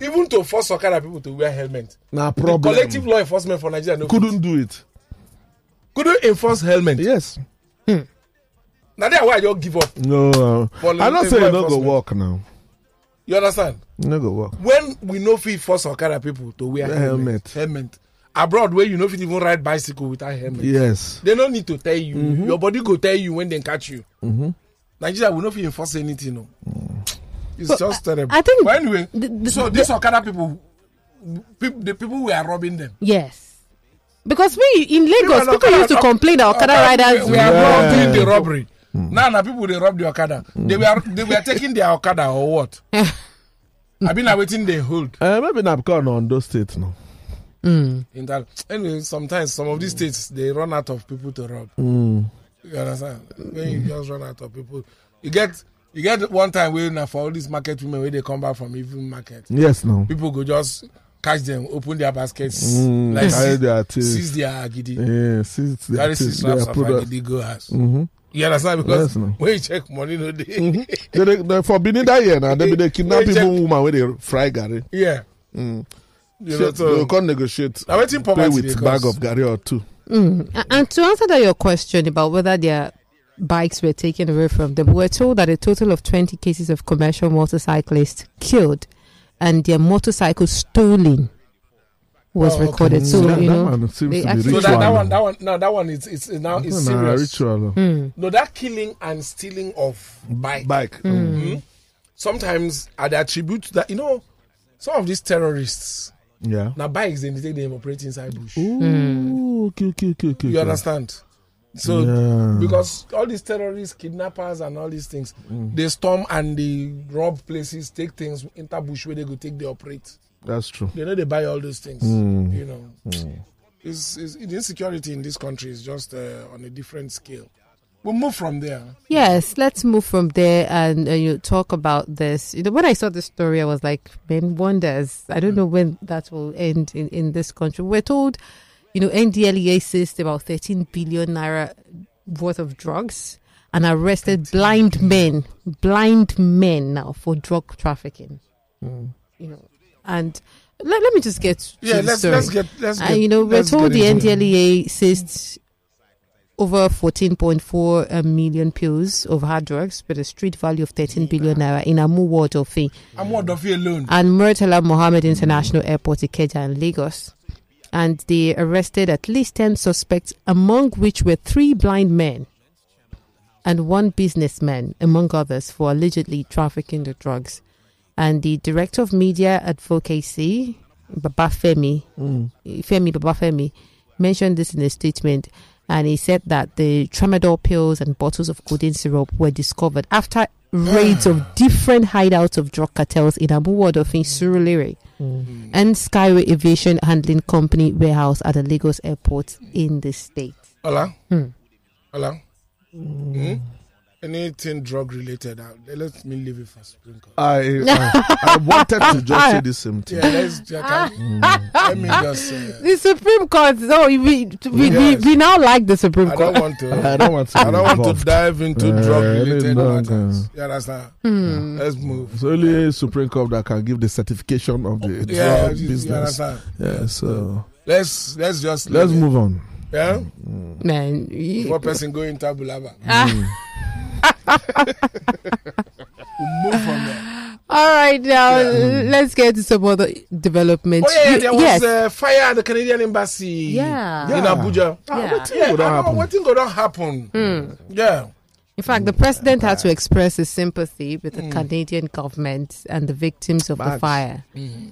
Speaker 4: even to force Okada people to wear helmet,
Speaker 2: Now,
Speaker 4: the
Speaker 2: problem.
Speaker 4: collective law enforcement for Nigeria no
Speaker 2: couldn't do it.
Speaker 4: couldn't enforce helmet.
Speaker 2: Yes.
Speaker 4: Now that's why I just give up.
Speaker 2: No. Uh, I'm not
Speaker 4: law
Speaker 2: saying it no go
Speaker 4: enforcement.
Speaker 2: work now.
Speaker 4: You understand?
Speaker 2: No go work.
Speaker 4: When we know fit force our Okada people to wear
Speaker 2: Wear
Speaker 4: helmet, helmet, abroad where you know fit even ride bicycle without helmet.
Speaker 2: Yes.
Speaker 4: They don't need to tell you.
Speaker 2: Mm-hmm.
Speaker 4: Your body go tell you when they catch you. Nigeria will not enforce anything. No. It's
Speaker 3: But
Speaker 4: just terrible.
Speaker 3: I think
Speaker 4: But anyway,
Speaker 3: the- the-
Speaker 4: so
Speaker 3: the-
Speaker 4: these Okada people, people, the people we are robbing them.
Speaker 3: Yes. Because we in Lagos,
Speaker 4: People
Speaker 3: people used to complain that Okada
Speaker 4: Okada-
Speaker 3: riders.
Speaker 4: We, we are
Speaker 2: Yeah. Hmm.
Speaker 4: robbing the robbery. Now, now people they rob the Okada. They were they were taking their Okada or what? I've been waiting they hold.
Speaker 2: Uh, maybe not because on those states now.
Speaker 3: Mm.
Speaker 4: In that anyway, sometimes some of these states they run out of people to rob.
Speaker 2: Mm.
Speaker 4: You understand? When you just run out of people, you get you get one time where now for all these market women where they come back from even market,
Speaker 2: Yes, no.
Speaker 4: people go just catch them, open their baskets,
Speaker 2: Mm,
Speaker 4: like seize,
Speaker 2: their
Speaker 4: seize their agidi,
Speaker 2: Yeah, seize their their
Speaker 4: laps of
Speaker 2: product.
Speaker 4: agidi go house.
Speaker 2: Mhm.
Speaker 4: You understand? Because
Speaker 2: Yes, no.
Speaker 4: when you check money, no day.
Speaker 2: they, they, they, for Benin that year now, they be they kidnap
Speaker 4: They check-
Speaker 2: even woman where they fry gari.
Speaker 4: yeah.
Speaker 2: Mm.
Speaker 4: You know, so
Speaker 2: they can't negotiate.
Speaker 4: now waiting
Speaker 2: Play
Speaker 4: poverty
Speaker 2: with
Speaker 4: dey
Speaker 2: bag of gari or two.
Speaker 3: Mm. And to answer that your question about whether their bikes were taken away from them, we're told that a total of 20 cases of commercial motorcyclists killed and their motorcycles stolen was
Speaker 4: Oh, okay.
Speaker 3: recorded. So,
Speaker 2: that,
Speaker 3: you
Speaker 2: that
Speaker 3: know,
Speaker 2: one seems
Speaker 3: they
Speaker 2: to be
Speaker 3: actually-
Speaker 4: So that, that one, that one, no, that one is it's now it's
Speaker 2: Nah,
Speaker 4: serious.
Speaker 2: ritual.
Speaker 3: Mm.
Speaker 4: No, that killing and stealing of bike.
Speaker 2: Bike.
Speaker 4: Mhm. Sometimes I dey attribute that you know some of these terrorists
Speaker 2: Yeah.
Speaker 4: now bikes they take them operate inside bush.
Speaker 2: Ooh, okay, okay, okay, okay.
Speaker 4: You understand? So
Speaker 2: Yeah.
Speaker 4: because all these terrorists, kidnappers, and all these things, they storm and they rob places, take things enter bush where they go take they operate.
Speaker 2: That's true.
Speaker 4: They know they buy all those things.
Speaker 2: Mm.
Speaker 4: You know, it's, it's, the insecurity in this country is just uh, on a different scale. We'll move from there.
Speaker 3: Yes, let's move from there and uh, you talk about this. You know, when I saw this story, I was like, man, wonders. I don't know when that will end in, in this country. We're told, you know, NDLEA seized about 13 billion naira worth of drugs and arrested blind men, blind men now for drug trafficking. You know, and let, let me just get to
Speaker 4: Yeah,
Speaker 3: the
Speaker 4: let's
Speaker 3: story.
Speaker 4: let's get let's get.
Speaker 3: And you know, we're told the. NDLEA seized over 14.4 uh, pills of hard drugs with a street value of 13 billion naira in Amuwo Odofin
Speaker 4: I'm of you alone.
Speaker 3: and Murtala Mohammed International Airport, Ikeja, and Lagos. And they arrested at least 10 suspects, among which were three blind men and one businessman, among others, for allegedly trafficking the drugs. And the director of media advocacy, Babafemi, Femi Babafemi, mentioned this in a statement. And he said that the tramadol pills and bottles of codeine syrup were discovered after raids of different hideouts of drug cartels in Amuwo Odofin, Surulere, and Skyway Aviation Handling Company warehouse at the Lagos airport in the state.
Speaker 4: Hola.
Speaker 3: Hmm.
Speaker 4: Hola. Hmm? Anything drug related? Uh, let me leave it for Supreme Court.
Speaker 2: I, I I wanted to just say the same thing.
Speaker 4: Yeah, let's. Yeah, can, let me just. Uh,
Speaker 3: The Supreme Court, so we, we, we,
Speaker 4: Yes.
Speaker 3: we now like the Supreme
Speaker 4: I
Speaker 3: Court.
Speaker 4: don't want to.
Speaker 2: I don't want to.
Speaker 4: I don't want to dive into
Speaker 2: Uh,
Speaker 4: drug related
Speaker 2: no,
Speaker 4: matters.
Speaker 2: no.
Speaker 4: You understand?
Speaker 3: Hmm.
Speaker 4: Let's move.
Speaker 2: It's only Supreme Court that can give the certification of the
Speaker 4: Yeah,
Speaker 2: drug
Speaker 4: you, you
Speaker 2: business.
Speaker 4: understand?
Speaker 2: Yeah, so
Speaker 4: Let's let's just
Speaker 2: let's
Speaker 4: leave it.
Speaker 2: move on.
Speaker 4: Yeah,
Speaker 3: Man, you-
Speaker 4: one person go into Bulaba.
Speaker 3: Ah.
Speaker 4: We'll move from there.
Speaker 3: all right, now
Speaker 4: Yeah.
Speaker 3: let's get to some other developments.
Speaker 4: Oh yeah, yeah there was
Speaker 3: yes,
Speaker 4: uh, fire at the Canadian embassy.
Speaker 3: Yeah.
Speaker 4: in Abuja.
Speaker 2: Ah,
Speaker 3: Yeah.
Speaker 2: wetin
Speaker 4: Yeah,
Speaker 2: go don
Speaker 4: I know
Speaker 2: happen?
Speaker 4: what thing go don't happen.
Speaker 3: Hmm.
Speaker 4: Yeah.
Speaker 3: In fact, the president had to express his sympathy with
Speaker 4: Hmm.
Speaker 3: the Canadian government and the victims of the
Speaker 2: Bags.
Speaker 3: fire,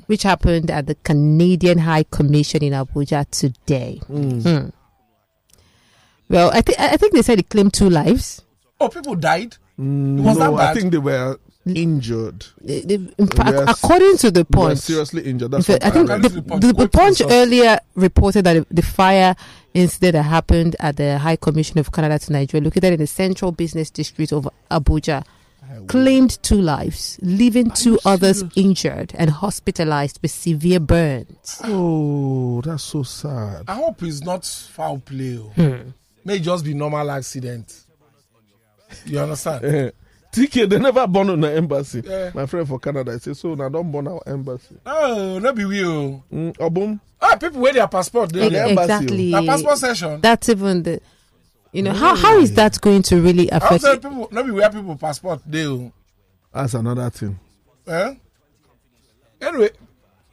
Speaker 3: which happened at the Canadian High Commission in Abuja today.
Speaker 2: Mm.
Speaker 3: Hmm. Well, I think I think they said it claimed two lives,
Speaker 4: Oh, people died.
Speaker 2: Mm,
Speaker 4: was
Speaker 2: no,
Speaker 4: that bad?
Speaker 2: I think they were injured.
Speaker 3: The- the- in fact,
Speaker 2: Yes.
Speaker 3: according to the
Speaker 2: They were
Speaker 3: punch,
Speaker 2: seriously injured. That's
Speaker 3: fact, I think
Speaker 2: read.
Speaker 3: the,
Speaker 4: the
Speaker 3: the, the
Speaker 4: Punch,
Speaker 3: punch earlier reported that the fire incident that happened at the High Commission of Canada to Nigeria, located in the central business district of Abuja, claimed two lives, leaving two others injured and hospitalized with severe burns.
Speaker 2: Oh, that's so sad.
Speaker 4: I hope it's not foul play. oh.
Speaker 3: Hmm.
Speaker 4: May just be normal accident. You understand?
Speaker 2: Eh, TK, they never born on the embassy.
Speaker 4: Yeah.
Speaker 2: My friend for Canada, I say, so now don't born our embassy.
Speaker 4: oh, no be we. oh.
Speaker 2: Mm, Obum,
Speaker 4: Ah, people wear their passport. They,
Speaker 3: Ex-
Speaker 2: the embassy,
Speaker 3: exactly.
Speaker 4: Their passport session.
Speaker 3: That's even the. You know how how is that going to really affect?
Speaker 4: say people, no be where people passport they. oh.
Speaker 2: that's another thing.
Speaker 4: Eh? Anyway,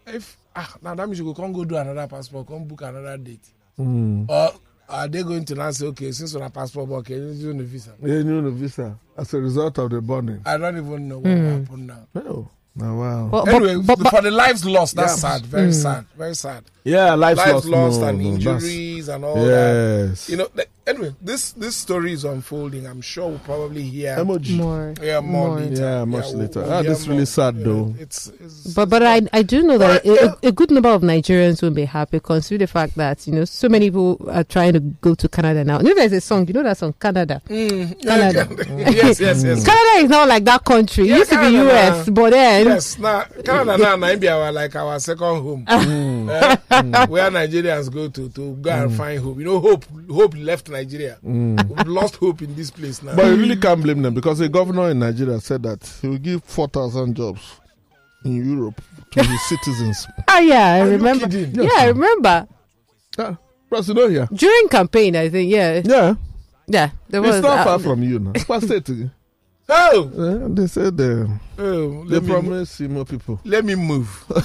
Speaker 4: if ah now that means you go come go do another passport, come book another date.
Speaker 2: Mm.
Speaker 4: Or are they going to now say, okay, since on a passport, but okay, you do the visa?
Speaker 2: Yeah, you know, visa as a result of the burning.
Speaker 4: I don't even know what
Speaker 3: Hmm.
Speaker 4: happened now.
Speaker 2: Oh, now wow.
Speaker 3: But-
Speaker 4: Anyway,
Speaker 3: but- but-
Speaker 4: for the lives lost, that's
Speaker 2: Yeah.
Speaker 4: sad. Very
Speaker 3: Hmm.
Speaker 4: sad. Very sad.
Speaker 2: yeah, lives,
Speaker 4: Lives
Speaker 2: lost,
Speaker 4: lost
Speaker 2: no,
Speaker 4: and
Speaker 2: no, that's-
Speaker 4: injuries and all that.
Speaker 2: Yes.
Speaker 4: You know, th- anyway, this this story is unfolding. I'm sure we'll probably hear
Speaker 2: emoji.
Speaker 3: more,
Speaker 4: yeah, more,
Speaker 3: more.
Speaker 4: later.
Speaker 2: Yeah, much
Speaker 4: we'll-
Speaker 2: later.
Speaker 4: we'll
Speaker 2: Ah,
Speaker 4: hear
Speaker 2: this really sad
Speaker 4: You
Speaker 2: though.
Speaker 4: know, It's, it's
Speaker 3: But but I I do know that
Speaker 4: Well,
Speaker 3: a, a, a good number of Nigerians will be happy considering the fact that you know so many people are trying to go to Canada now. You know there's a song, you know that song Canada.
Speaker 4: Mm,
Speaker 3: Canada.
Speaker 4: yes, yes, yes.
Speaker 3: Canada is not like that country. It
Speaker 4: Yeah,
Speaker 3: used to be
Speaker 4: Canada,
Speaker 3: US, but then
Speaker 4: Yes, now Canada now might be our like our second home,
Speaker 2: Mm.
Speaker 4: Eh, where Nigerians go to to go and find hope. You know, hope hope left Nigeria. We've lost hope in this place now.
Speaker 2: But you really can't blame them because a governor in Nigeria said that he will give 4,000 jobs in Europe to his citizens.
Speaker 3: ah yeah, I
Speaker 4: Are you
Speaker 3: remember.
Speaker 4: kidding?
Speaker 3: Yeah, I remember
Speaker 2: Ah, Bros, you know here.
Speaker 3: during campaign. I think yeah,
Speaker 2: Yeah,
Speaker 3: yeah, there
Speaker 2: it's
Speaker 3: was.
Speaker 2: not
Speaker 3: uh,
Speaker 2: far from you now. What state?
Speaker 4: oh,
Speaker 2: they said uh,
Speaker 4: oh,
Speaker 2: they
Speaker 4: let me,
Speaker 2: promise you more people.
Speaker 4: let me move.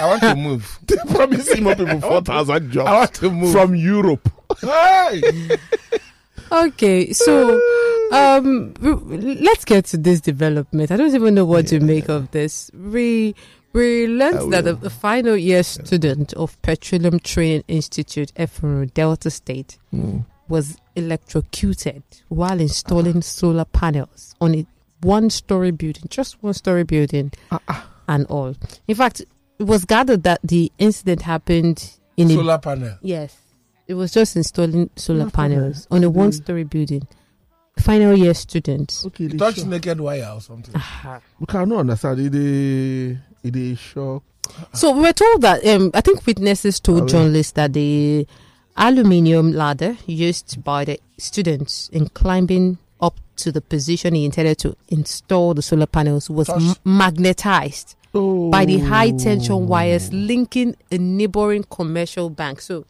Speaker 4: I want to move.
Speaker 2: They promise you more people 4,000 jobs.
Speaker 4: I
Speaker 2: jobs
Speaker 4: want to move.
Speaker 2: from Europe.
Speaker 4: Hey,
Speaker 3: Okay, so um, let's get to this development. I don't even know what to make of this. We we learned that a, final year student of Petroleum Training Institute, Effurun, Delta State,
Speaker 2: Mm.
Speaker 3: was electrocuted while installing solar panels on a one-story building, just one-story building, and all. In fact, it was gathered that the incident happened in a
Speaker 4: solar panel.
Speaker 3: Yes. It was just installing solar
Speaker 2: Solar
Speaker 3: panels on a one story building. Final year student.
Speaker 2: Okay,
Speaker 4: You
Speaker 2: they
Speaker 4: touch
Speaker 2: shock.
Speaker 4: naked wire or something.
Speaker 2: We cannot understand. It is, it is shock.
Speaker 3: So we were told that um, I think witnesses told
Speaker 2: Oh, yeah.
Speaker 3: journalists that the aluminium ladder used by the students in climbing up to the position he intended to install the solar panels was m- magnetized
Speaker 2: Oh.
Speaker 3: by the high tension wires linking a neighboring commercial bank. So,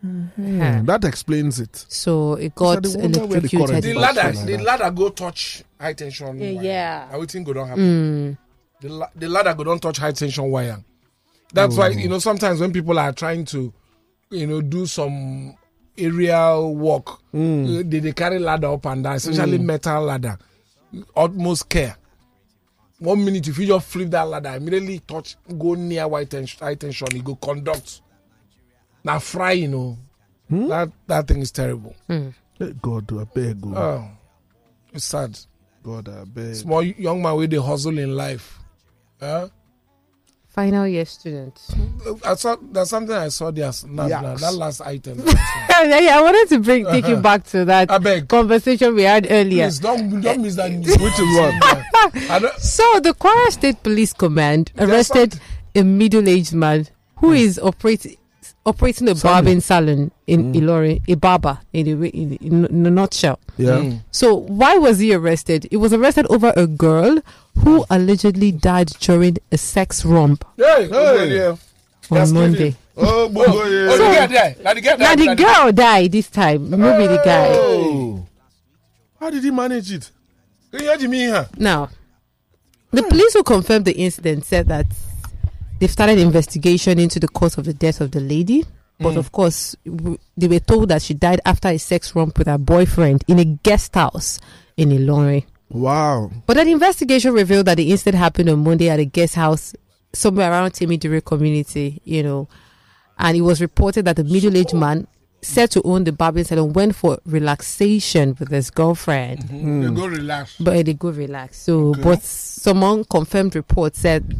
Speaker 2: Hmm, that explains it.
Speaker 3: so it got
Speaker 2: So they wonder where the
Speaker 3: electrocuted.
Speaker 4: The ladder,
Speaker 2: like
Speaker 4: the ladder go touch high tension.
Speaker 3: Yeah,
Speaker 4: wire.
Speaker 3: yeah.
Speaker 4: Everything go don't happen.
Speaker 3: Mm.
Speaker 4: The, la- the ladder go don't touch high tension wire. That's why you know sometimes when people are trying to, you know, do some aerial work, uh, they, they carry ladder up and down, especially metal ladder. Utmost care. One minute if you just flip that ladder, immediately touch, go near high tension, high tension, it go conduct. Now fry, you know, hmm? that that thing is terrible.
Speaker 3: Mm.
Speaker 2: Hey, God, I beg. oh.
Speaker 4: Oh, it's sad.
Speaker 2: God, I beg.
Speaker 4: Small young man with the hustle in life. Huh?
Speaker 3: Final year student.
Speaker 4: I saw that's something I saw there. Now,
Speaker 2: Yaks.
Speaker 4: now, that last item.
Speaker 3: yeah, I wanted to bring take you uh-huh. back to that
Speaker 4: I beg.
Speaker 3: conversation we had earlier.
Speaker 4: Please don't don't miss that. news.
Speaker 2: Which is what?
Speaker 4: I don't,
Speaker 3: So the Kwara State Police Command arrested a middle-aged man who hmm. is operating operating a
Speaker 2: Salon.
Speaker 3: barbing salon in Ilorin, a barber in a, in, in, in a nutshell.
Speaker 2: Yeah.
Speaker 4: Mm.
Speaker 3: So why was he arrested? He was arrested over a girl who allegedly died during a sex romp
Speaker 4: Hey,
Speaker 2: Hey.
Speaker 4: hey. Yeah.
Speaker 3: on
Speaker 4: That's
Speaker 3: Monday.
Speaker 2: Oh, boy,
Speaker 4: Oh,
Speaker 2: yeah.
Speaker 4: oh, the girl there. Now the girl
Speaker 3: Now the girl died this time, maybe the guy.
Speaker 2: Oh. How did he manage it?
Speaker 4: Can you hear?
Speaker 3: Now, the police who confirmed the incident said that they've started investigation into the cause of the death of the lady. But mm. of course, w- they were told that she died after a sex romp with her boyfriend in a guest house in Ilorin.
Speaker 2: Wow.
Speaker 3: But an investigation revealed that the incident happened on Monday at a guest house somewhere around Timidire community, you know. And it was reported that the middle aged man said to own the barbing salon went for relaxation with his girlfriend. Mm-hmm.
Speaker 4: They go relax.
Speaker 3: But they go relax. So,
Speaker 4: Okay.
Speaker 3: but someone confirmed report said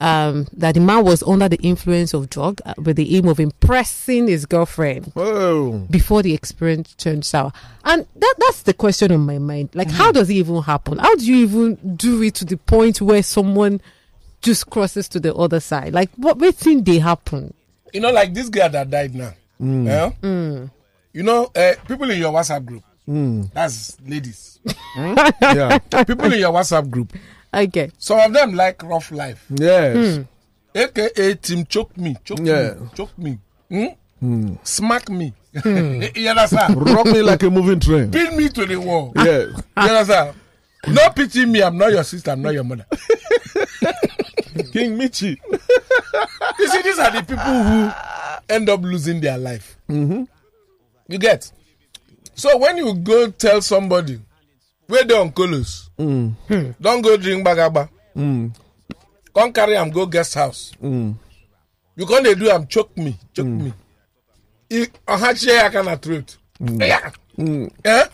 Speaker 3: um, that the man was under the influence of drug uh, with the aim of impressing his girlfriend
Speaker 2: Oh.
Speaker 3: before the experience turned sour. And that that's the question on my mind. Like, how does it even happen? How do you even do it to the point where someone just crosses to the other side? Like, what what thing they happen?
Speaker 4: You know, like this girl that died now. Yeah? You know, uh, people in your WhatsApp group. That's ladies.
Speaker 2: Yeah.
Speaker 4: people in your WhatsApp group.
Speaker 3: Okay.
Speaker 4: Some of them like rough life.
Speaker 2: yes.
Speaker 4: AKA team choke me, choke
Speaker 2: Yeah.
Speaker 4: me, choke me, hmm? smack me. you understand?
Speaker 2: Rock me like a moving train.
Speaker 4: Pin me to the wall.
Speaker 2: Yeah.
Speaker 4: You understand? No pity me. I'm not your sister. I'm not your mother.
Speaker 2: King Michi.
Speaker 4: You see, these are the people who end up losing their life. Mm-hmm. You get? So when you go tell somebody, where they on colors, mm. hmm. don't go drink bagaba. Mm. Come carry am go guest house. Mm. You can't they do am choke me, choke me. Ọhachi aka na throat. Eh?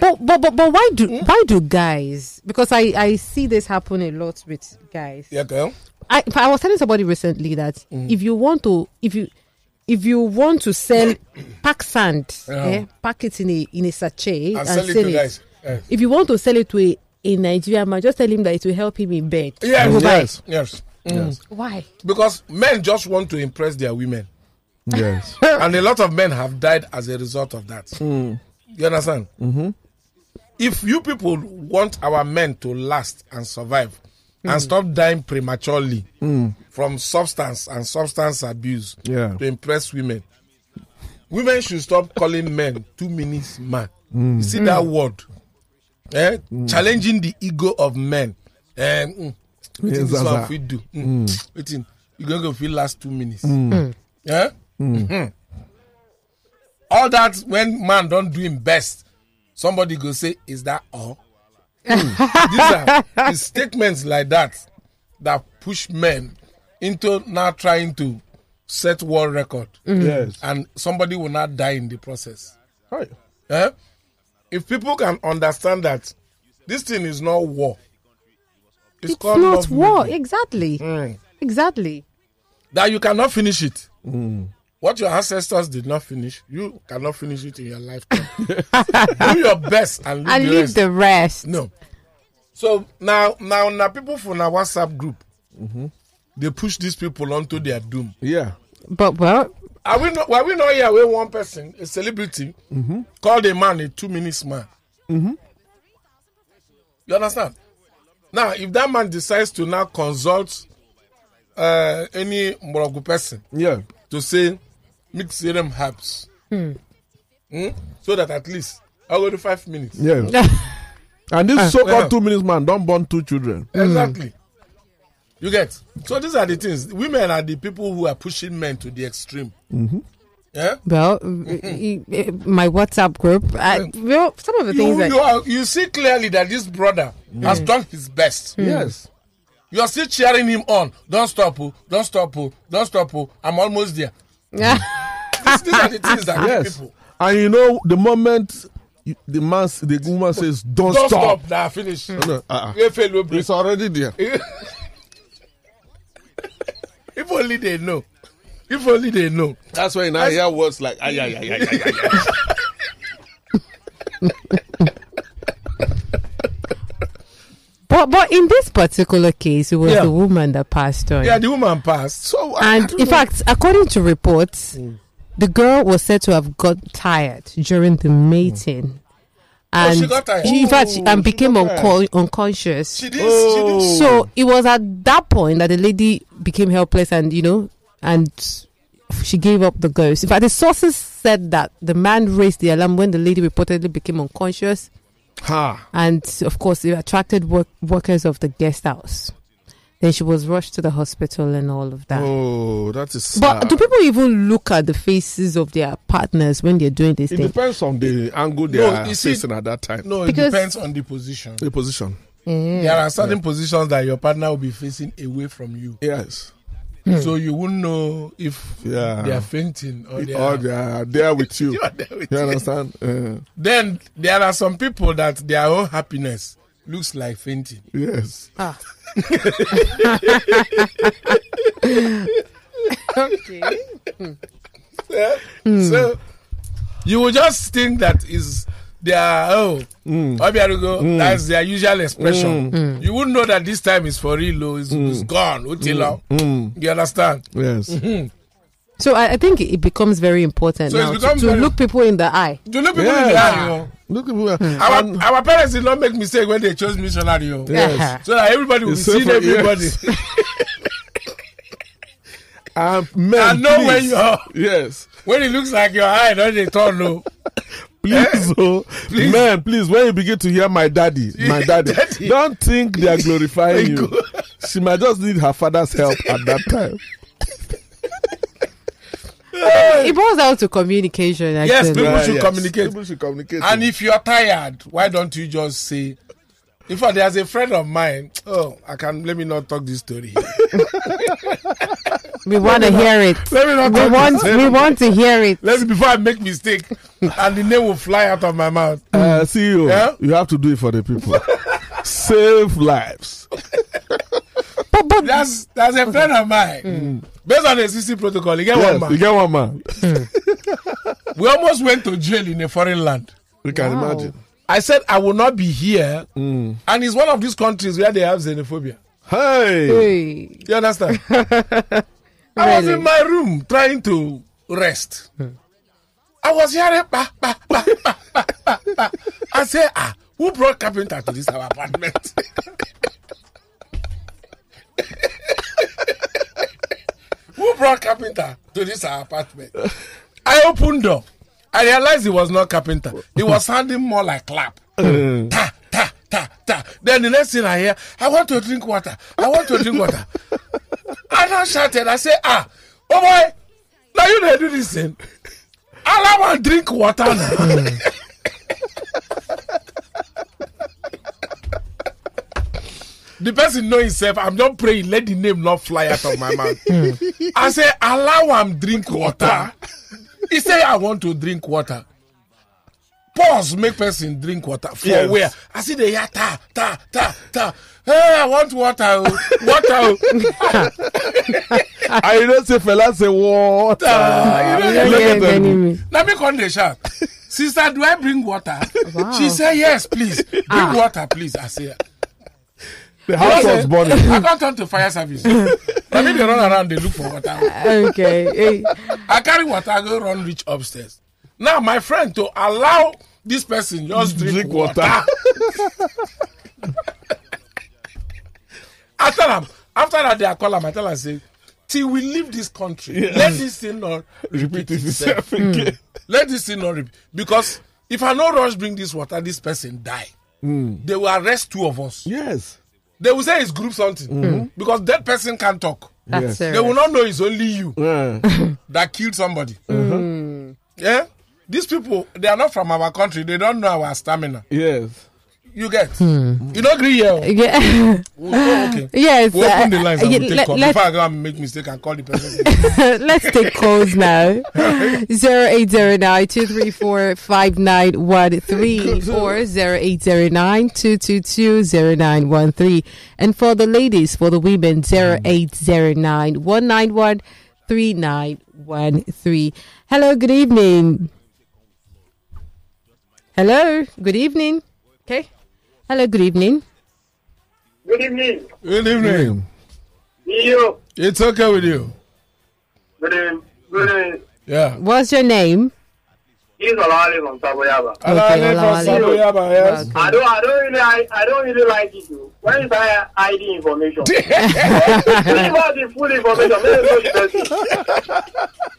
Speaker 3: but, but but but why do hmm? why do guys? Because I I see this happen a lot with guys.
Speaker 4: Yeah, girl.
Speaker 3: I I was telling somebody recently that
Speaker 4: Mm.
Speaker 3: if you want to if you if you want to sell pack sand,
Speaker 4: Yeah.
Speaker 3: eh, pack it in a in a sachet
Speaker 4: And sell it to guys. Eh.
Speaker 3: If you want to sell it to a, a Nigerian man, just tell him that it will help him in bed.
Speaker 4: Yes,
Speaker 3: He will.
Speaker 2: Yes.
Speaker 4: Yes. Mm.
Speaker 2: Yes.
Speaker 3: Why?
Speaker 4: Because men just want to impress their women.
Speaker 2: Yes.
Speaker 4: and a lot of men have died as a result of that. Hmm. You understand? Mm-hmm. If you people want our men to last and survive and hmm. stop dying prematurely hmm. from substance and substance abuse
Speaker 2: Yeah.
Speaker 4: to impress women, women should stop calling men two minutes man. You see that word? Eh? Challenging the ego of men. Eh, mm, wetin
Speaker 2: Yes,
Speaker 4: this one
Speaker 2: Zaza.
Speaker 4: fit do? Mm. Wetin? You gonna go feel last two minutes? Yeah? Mhm. All that when man don't do him best, somebody go say, "Is that all?" These are the statements like that that push men into now trying to set world record,
Speaker 2: Yes.
Speaker 4: and somebody will not die in the process.
Speaker 2: Right.
Speaker 4: Eh? If people can understand that this thing is not war, it's,
Speaker 3: It's
Speaker 4: called
Speaker 3: not war.
Speaker 4: making.
Speaker 3: Exactly.
Speaker 4: Mm.
Speaker 3: Exactly.
Speaker 4: that you cannot finish it. What your ancestors did not finish, you cannot finish it in your lifetime. Do your best and leave
Speaker 3: And
Speaker 4: the
Speaker 3: leave
Speaker 4: rest.
Speaker 3: the rest.
Speaker 4: No. So now, now, now, people from our WhatsApp group, they push these people onto their doom.
Speaker 2: Yeah.
Speaker 3: But well,
Speaker 4: Are we not? Were we not here where one person, a celebrity, called a man a two minutes man? You understand? Now, if that man decides to now consult uh, any Morogu person
Speaker 2: Yeah.
Speaker 4: to say mix serum herbs, hmm, so that at least I'll go to five minutes.
Speaker 2: Yes. and this so-called
Speaker 4: yeah.
Speaker 2: two minutes man don't born two children.
Speaker 4: Exactly. You get so these are the things. Women are the people who are pushing men to the extreme. Mm-hmm. Yeah.
Speaker 3: well, y- mm-hmm. my WhatsApp group. I, well, some of the things
Speaker 4: You,
Speaker 3: that
Speaker 4: you, are, you see clearly that this brother has done his best. Hmm.
Speaker 2: Yes.
Speaker 4: You are still cheering him on. Don't stop, oh, don't stop, oh, don't stop. oh, I'm almost there. These, these are the things that
Speaker 2: Yes.
Speaker 4: people
Speaker 2: And you know, the moment the man, the woman says, "Don't,
Speaker 4: don't
Speaker 2: stop,"
Speaker 4: stop. Now finish.
Speaker 2: No, uh-uh. It's already there.
Speaker 4: If only they know. If only they know.
Speaker 2: That's why I hear words like, "Ay, ay, ay, ay, ay, ay."
Speaker 3: But but in this particular case, it was
Speaker 4: Yeah.
Speaker 3: the woman that passed on.
Speaker 4: Yeah, the woman passed.
Speaker 2: So, I- I
Speaker 3: and
Speaker 2: don't
Speaker 3: in
Speaker 2: know.
Speaker 3: fact, according to reports,
Speaker 4: Mm.
Speaker 3: the girl was said to have got tired during the mating. Oh, and
Speaker 4: Oh, she got tired.
Speaker 3: in fact, she,
Speaker 2: Oh,
Speaker 3: and
Speaker 2: she
Speaker 3: became unco- unconscious.
Speaker 4: She didn't. She
Speaker 2: Oh.
Speaker 4: didn't.
Speaker 3: So it was at that point that the lady became helpless and, you know, and she gave up the ghost. In fact, the sources said that the man raised the alarm when the lady reportedly became unconscious.
Speaker 2: ha.
Speaker 3: And of course, it attracted work- workers of the guest house. Then she was rushed to the hospital and all of that.
Speaker 2: Oh, that is. Sad.
Speaker 3: But do people even look at the faces of their partners when they're doing this
Speaker 2: it
Speaker 3: thing?
Speaker 2: depends on the angle they
Speaker 4: No,
Speaker 2: are
Speaker 4: you see-
Speaker 2: facing at that time.
Speaker 4: No, it
Speaker 3: Because-
Speaker 4: depends on the position.
Speaker 2: The position.
Speaker 3: Mm.
Speaker 4: There are certain positions that your partner will be facing away from you.
Speaker 2: Yes.
Speaker 4: so you wouldn't know if
Speaker 2: Yeah.
Speaker 4: they are fainting or they
Speaker 2: Or
Speaker 4: are.
Speaker 2: they are there with you.
Speaker 4: You there with
Speaker 2: You
Speaker 4: you.
Speaker 2: understand? Uh,
Speaker 4: Then there are some people that their own happiness looks like fainting.
Speaker 2: yes.
Speaker 3: Ah. okay.
Speaker 4: Yeah?
Speaker 2: Hmm.
Speaker 4: So you will just think that is their oh
Speaker 2: Hmm.
Speaker 4: Obiarugo, that's their usual expression. You wouldn't know that this time is for real, oh, it's, it's gone. Utila. You understand?
Speaker 2: Yes.
Speaker 3: So I, I think it becomes very important
Speaker 4: So
Speaker 3: now to, to
Speaker 4: very-
Speaker 3: look people in the eye.
Speaker 4: To look people in the eye, you know.
Speaker 2: Look at me.
Speaker 3: Hmm.
Speaker 4: Our,
Speaker 2: And-
Speaker 4: our parents did not make mistake when they chose missionary, oh.
Speaker 2: Yes.
Speaker 4: so that everybody will
Speaker 2: It's
Speaker 4: see
Speaker 2: safer,
Speaker 4: everybody
Speaker 2: yes. And men,
Speaker 4: and know
Speaker 2: please.
Speaker 4: where you are.
Speaker 2: Yes.
Speaker 4: When it looks like your eye, don't they turn no.
Speaker 2: Please, oh,
Speaker 4: Please.
Speaker 2: man, please, when you begin to hear my daddy, my daddy,
Speaker 4: Daddy.
Speaker 2: don't think they are glorifying you. She might just need her father's help at that time.
Speaker 3: It boils down to communication. Actually.
Speaker 4: Yes, people
Speaker 2: Yeah,
Speaker 4: should
Speaker 2: yes.
Speaker 4: communicate.
Speaker 2: People should communicate.
Speaker 4: And if you're tired, why don't you just say, in fact, there's a friend of mine. Oh, I can let me not talk this story.
Speaker 3: we want to hear it.
Speaker 4: let me not
Speaker 3: We want
Speaker 4: this.
Speaker 3: we want to hear it.
Speaker 4: Let me before I make mistake, and the name will fly out of my mouth.
Speaker 2: uh, CEO,
Speaker 4: Yeah?
Speaker 2: you have to do it for the people. Save lives.
Speaker 3: But but
Speaker 4: That's that's a friend of mine. Based on the CC protocol, you get
Speaker 2: Yes,
Speaker 4: one man.
Speaker 2: you get one man.
Speaker 4: We almost went to jail in a foreign land.
Speaker 2: You can
Speaker 3: Wow.
Speaker 2: imagine.
Speaker 4: I said I will not be here, and it's one of these countries where they have xenophobia.
Speaker 2: Hey.
Speaker 3: hey,
Speaker 4: You understand? I was in my room trying to rest. I was hearing ba, ba, ba, ba, ba, ba, ba. I said, ah, who brought carpenter to this our apartment? who brought carpenter to this apartment? I opened door. I realized it was not carpenter. It was sounding more like clap.
Speaker 2: Uh,
Speaker 4: Ta, ta, ta, ta. Then the next thing I hear, I want to drink water. I want to drink water. I now shouted. I say, ah, oh boy, now you don't do this thing. I want to drink water now. The person know himself. I'm not praying. Let the name not fly out of my mouth. I say, allow him drink water. he say, I want to drink water. Pause, make person drink water. For
Speaker 2: Yes.
Speaker 4: where? I see the yeah, ta, ta, ta, ta. Hey, I want water. oh, Water. oh.
Speaker 2: I you don't say fella say water.
Speaker 4: Ah, you know,
Speaker 3: don't
Speaker 4: look at them. Let me come the shout. Sister, do I bring water?
Speaker 3: Wow.
Speaker 4: She said, yes, please. Bring water, please. I say,
Speaker 2: The house was burning.
Speaker 4: I can't turn to fire service. I mean, they run around, they look for water.
Speaker 3: okay. Hey.
Speaker 4: I carry water, I go run reach upstairs. Now, my friend, to allow this person just drink,
Speaker 2: Drink
Speaker 4: water.
Speaker 2: water.
Speaker 4: after that, after that, they are call am. I tell am say, till we leave this country,
Speaker 2: Yes.
Speaker 4: let this thing not
Speaker 2: Repeat
Speaker 4: repeat
Speaker 2: it
Speaker 4: itself.
Speaker 2: yourself again.
Speaker 4: Let this thing not repeat. Because if I no rush bring this water, this person die. They will arrest two of us.
Speaker 2: Yes.
Speaker 4: They will say it's group something mm-hmm. hmm. because that person can't talk.
Speaker 3: That's
Speaker 2: Yes.
Speaker 4: They will not know it's only you
Speaker 2: Yeah.
Speaker 4: that killed somebody. Mm-hmm. Hmm. Yeah, these people they are not from our country. They don't know our stamina.
Speaker 2: yes.
Speaker 4: You get? You don't agree here. oh?
Speaker 3: Yeah.
Speaker 4: Oh, okay.
Speaker 3: yes.
Speaker 4: We open the
Speaker 3: uh,
Speaker 4: lines and
Speaker 3: yeah,
Speaker 4: we'll take
Speaker 3: let-
Speaker 4: call. Before I go and make mistake and call the person.
Speaker 3: Let's take calls now. Zero eight zero nine two three four five nine one three or zero eight zero nine two two two zero nine one three. And for the ladies, for the women, zero eight zero nine one nine one three nine one three. Hello, good evening. Hello, good evening. Okay. Hello, good evening.
Speaker 5: Good evening.
Speaker 4: Good evening.
Speaker 5: You.
Speaker 4: It's okay with you.
Speaker 5: Good evening. Good evening.
Speaker 4: Yeah.
Speaker 3: What's your name?
Speaker 5: He's is Olawale from Saboyaba.
Speaker 3: Okay,
Speaker 4: Alale from
Speaker 3: Olawale.
Speaker 4: Saboyaba, yes.
Speaker 5: I don't, I don't really, I, I don't really like it. Too. When you buy ID information, give us the full information.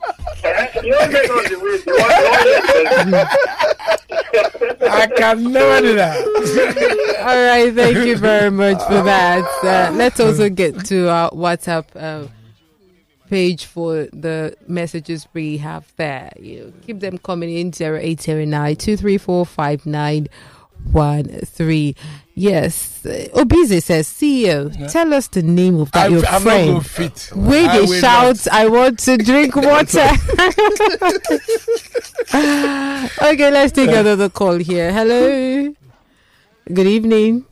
Speaker 5: Make us know the person. You don't make us the way. You want, you want the person.
Speaker 4: I can never do that.
Speaker 3: All right, thank you very much for that. Uh, let's also get to our WhatsApp uh, page for the messages we have there. You keep them coming in zero eight zero nine two three four five nine one three. Yes, Obize says, CEO, tell us the name of that
Speaker 4: I,
Speaker 3: your
Speaker 4: I'm
Speaker 3: friend.
Speaker 4: go fit.
Speaker 3: Where
Speaker 4: I
Speaker 3: they shout, I want to drink water. okay, let's take another call here. Hello. Good evening.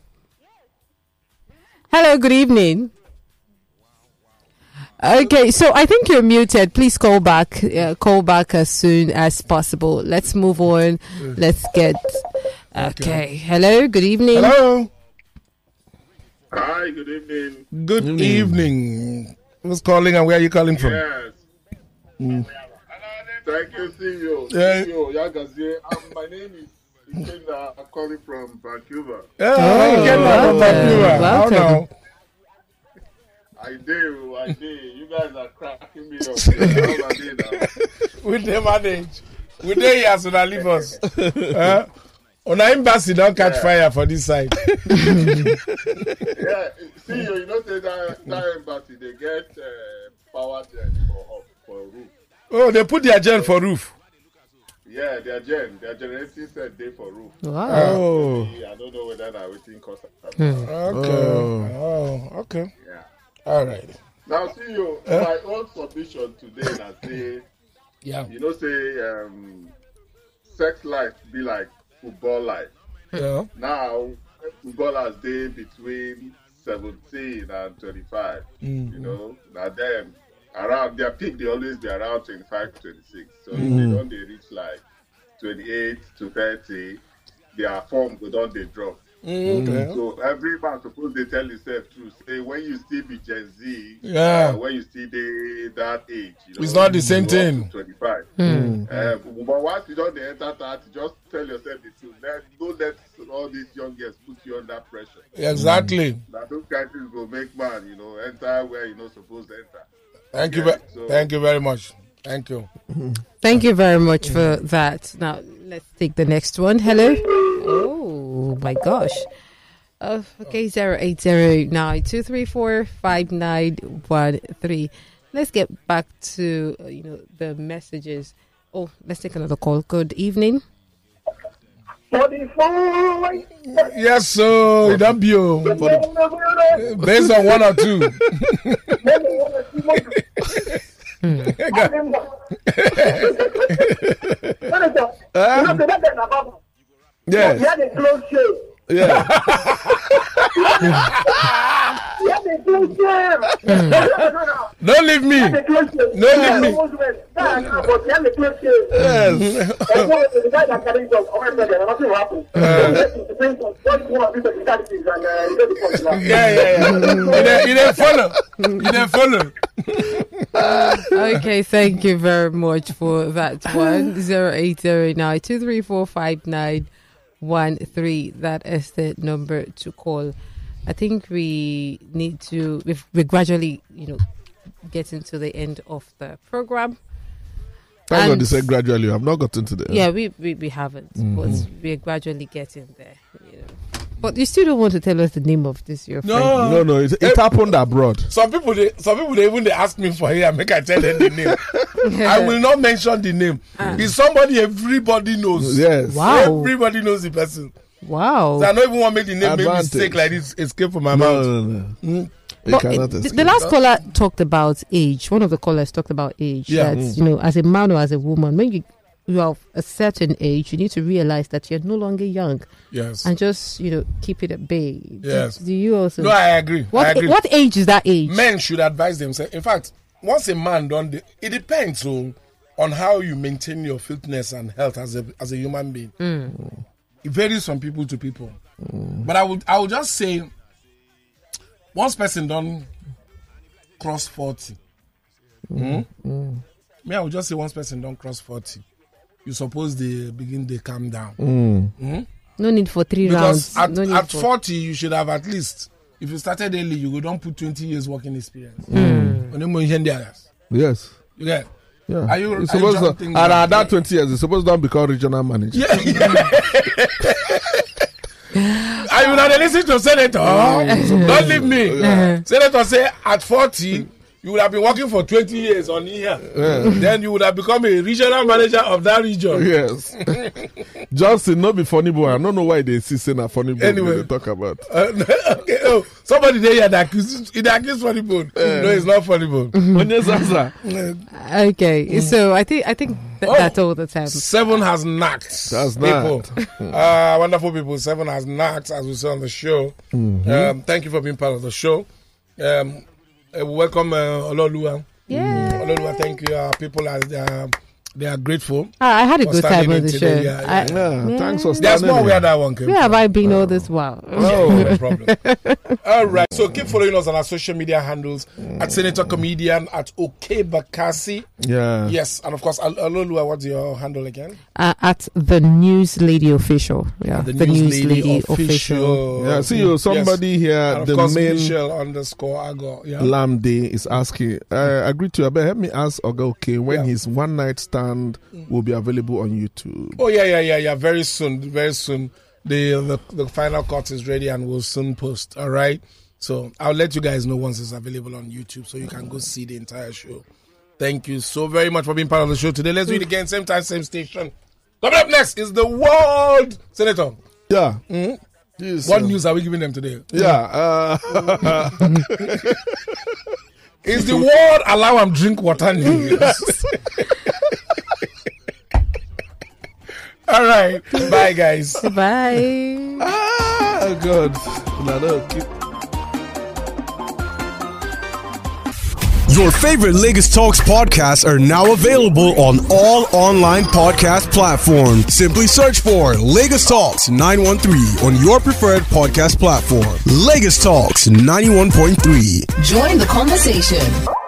Speaker 3: Hello, good evening. Okay, so I think you're muted. Please call back. Uh, call back as soon as possible. Let's move on. Let's get. Okay. Hello. Good evening.
Speaker 4: Hello.
Speaker 6: Hi, good evening.
Speaker 4: Good evening. Who's calling and where are you calling from?
Speaker 6: Yes. Thank you, CEO.
Speaker 4: Yeah.
Speaker 6: CEO Yagazie. Um, my name is Ikenna. I'm calling from Vancouver.
Speaker 4: Yeah,
Speaker 3: Oh,
Speaker 4: I get from
Speaker 3: welcome.
Speaker 4: Vancouver. How
Speaker 3: Welcome.
Speaker 4: now?
Speaker 6: I do, I do. You guys are cracking me up. How are they?
Speaker 4: We dey manage. We dey here so that leave us. Uh, on our embassy don't catch fire for this side.
Speaker 6: Yeah, CEO, you know, say that, that embassy, they get uh, power gen for, for roof.
Speaker 4: Oh, they put their gel for roof.
Speaker 6: Yeah, their gen, their generating set day for roof.
Speaker 3: Wow.
Speaker 2: Oh.
Speaker 6: I don't know whether that waiting cost.
Speaker 4: Okay. Oh, okay.
Speaker 6: Yeah.
Speaker 4: All right.
Speaker 6: Now, CEO, my own submission today na say,
Speaker 4: Yeah.
Speaker 6: you know, say um, sex life be like football life.
Speaker 4: Yeah.
Speaker 6: Now, footballers dey between 17 and 25. Mm. You know, now them around their peak, they always be around 25 to 26. So if they mm. don't they reach like 28 to 30, their form go down they drop.
Speaker 4: Okay.
Speaker 6: So every man suppose they tell himself true. Say when you still be Gen Z,
Speaker 4: Yeah.
Speaker 6: uh, when you still dey that age, you know,
Speaker 4: It's not the same
Speaker 6: you go up
Speaker 4: thing.
Speaker 6: to Twenty-five.
Speaker 3: Hmm.
Speaker 6: Uh, but once you don't dey enter that, just tell yourself the truth. Let don't let all these young girls put you under pressure.
Speaker 4: Exactly.
Speaker 6: Now those kind of things go make man, you know, enter where you're not supposed to enter.
Speaker 4: Thank you.
Speaker 6: Yeah,
Speaker 4: ve-
Speaker 6: so-
Speaker 4: Thank you very much. Thank you.
Speaker 3: Thank you very much for that. Now let's take the next one. Hello. Oh my gosh. Uh, okay, zero eight zero nine two three four five nine one three. Let's get back to uh, you know the messages. Oh, let's take another call. Good evening.
Speaker 5: Forty-four.
Speaker 4: Yes, so it don't be oh, based on one or two.
Speaker 2: Yes.
Speaker 5: You had a close shave.
Speaker 2: Yeah.
Speaker 5: You had a close shave.
Speaker 4: Don't leave me.
Speaker 5: The close shave.
Speaker 4: No, leave me.
Speaker 5: Almost went. Nah, nah, but you had a close shave.
Speaker 2: Yes.
Speaker 5: The guy that carried us, my nothing will happen. It depends on what you want to do, and uh, you get the point now.
Speaker 4: Yeah, yeah, yeah. You didn't follow. You didn't follow.
Speaker 3: Okay, thank you very much for that one. Zero eight zero nine two three four five nine one three. That is the number to call. I think we need to. We've, we're gradually, you know, getting to the end of the program.
Speaker 2: Thank
Speaker 3: And-
Speaker 2: God they said gradually. I've not gotten to the end.
Speaker 3: Yeah, we we, we haven't, mm-hmm. but we're gradually getting there. You. But you still don't want to tell us the name of this your friend.
Speaker 4: No.
Speaker 2: No, no, it, it eh, happened abroad.
Speaker 4: Some people, they, some people, they even they ask me for here. Make I tell them the name. I will not mention the name. Ah. It's somebody everybody knows.
Speaker 2: Yes.
Speaker 3: Wow.
Speaker 4: Everybody knows the person.
Speaker 3: Wow.
Speaker 4: So I don't even want to make the name make mistake like this escape from my
Speaker 2: No,
Speaker 4: mouth.
Speaker 2: no, no. Hmm? You
Speaker 3: But eh,
Speaker 2: cannot
Speaker 3: the, last caller talked about age. One of the callers talked about age.
Speaker 4: Yeah.
Speaker 3: That hmm. you know, as a man or as a woman, when you you are of a certain age, you need to realize that you're no longer young
Speaker 4: Yes.
Speaker 3: and just you know keep it at bay.
Speaker 4: Yes.
Speaker 3: Do, you also?
Speaker 4: No, I agree.
Speaker 3: what
Speaker 4: I agree.
Speaker 3: what age is that age?
Speaker 4: Men should advise themselves. In fact, once a man done, the, it depends on on how you maintain your fitness and health as a as a human being. Mm. It varies from people to people. But I would I would just say, once person done cross forty, mm, hmm? Mm. me I would just say once person don't cross forty, you suppose they begin they calm down.
Speaker 3: No need for three
Speaker 4: Because
Speaker 3: rounds.
Speaker 4: at,
Speaker 3: no need
Speaker 4: at
Speaker 3: for,
Speaker 4: 40, you should have at least, if you started early, you go don't put 20 years working experience. Mm.
Speaker 2: Yes.
Speaker 4: You get?
Speaker 2: Yeah.
Speaker 4: Are you- are you
Speaker 2: supposed to, and at that 20 years, it's supposed to don't become regional manager.
Speaker 4: Yeah. Are you not listen to Senator? Don't leave me. Senator say at 40, you would have been working for 20 years on here. Then you would have become a regional manager of that region.
Speaker 2: Yes. Johnson, not be funny boy. I don't know why they see saying a funny boy
Speaker 4: Anyway.
Speaker 2: they talk about.
Speaker 4: Uh, okay, oh, somebody there yeah, that accuse, that accuse funny bone. No, it's not funny bone.
Speaker 2: Onye
Speaker 3: Okay, so I think I think th-
Speaker 4: Oh.
Speaker 3: that's all the time.
Speaker 4: Seven has knocked.
Speaker 2: That's
Speaker 4: people.
Speaker 2: knocked.
Speaker 4: uh, wonderful people. Seven has knocked, as we say on the show.
Speaker 2: Mm-hmm.
Speaker 4: Um, thank you for being part of the show. Um, uh, welcome, uh, Ololuwa.
Speaker 3: Yeah.
Speaker 4: Ololuwa, thank you. People are they are grateful.
Speaker 3: Ah, I had a good time on
Speaker 4: in
Speaker 3: the
Speaker 4: today,
Speaker 3: show.
Speaker 4: yeah,
Speaker 3: I-
Speaker 2: Yeah,
Speaker 3: Yeah.
Speaker 2: thanks for
Speaker 4: That's
Speaker 2: standing.
Speaker 4: not where that one came
Speaker 3: Where
Speaker 4: from.
Speaker 3: have I been all this while?
Speaker 4: No problem. All right. So keep following us on our social media handles at Senator Comedian at Okey Bakassi.
Speaker 2: Yeah.
Speaker 4: Yes, and of course, Al- Olaoluwa, what's your handle again?
Speaker 3: uh, at the News Lady Official. Yeah,
Speaker 4: The, News, Lady, official.
Speaker 2: Yeah, see you. Somebody here,
Speaker 4: And of
Speaker 2: the
Speaker 4: course,
Speaker 2: main
Speaker 4: Michelle underscore Ago. Yeah.
Speaker 2: Lamb Day is asking. I agree to you, but help me ask Oga okay when
Speaker 4: Yeah.
Speaker 2: his one night stand will be available on YouTube.
Speaker 4: Oh yeah, yeah, yeah, yeah. Very soon, very soon. The, the the final cut is ready and we'll soon post. All right. So I'll let you guys know once it's available on YouTube, so you can go see the entire show. Thank you so very much for being part of the show today. Let's do it again, same time, same station. Coming up next is the world senator.
Speaker 2: Yeah. Mm-hmm. Yes,
Speaker 4: What
Speaker 2: uh,
Speaker 4: news are we giving them today?
Speaker 2: Yeah. Uh,
Speaker 4: Is the world allow them drink water news? All right, bye guys.
Speaker 3: Bye.
Speaker 2: ah, God. No, no, keep.
Speaker 1: Your favorite Lagos Talks podcasts are now available on all online podcast platforms. Simply search for Lagos Talks 913 on your preferred podcast platform. Lagos Talks 91.3.
Speaker 7: Join the conversation.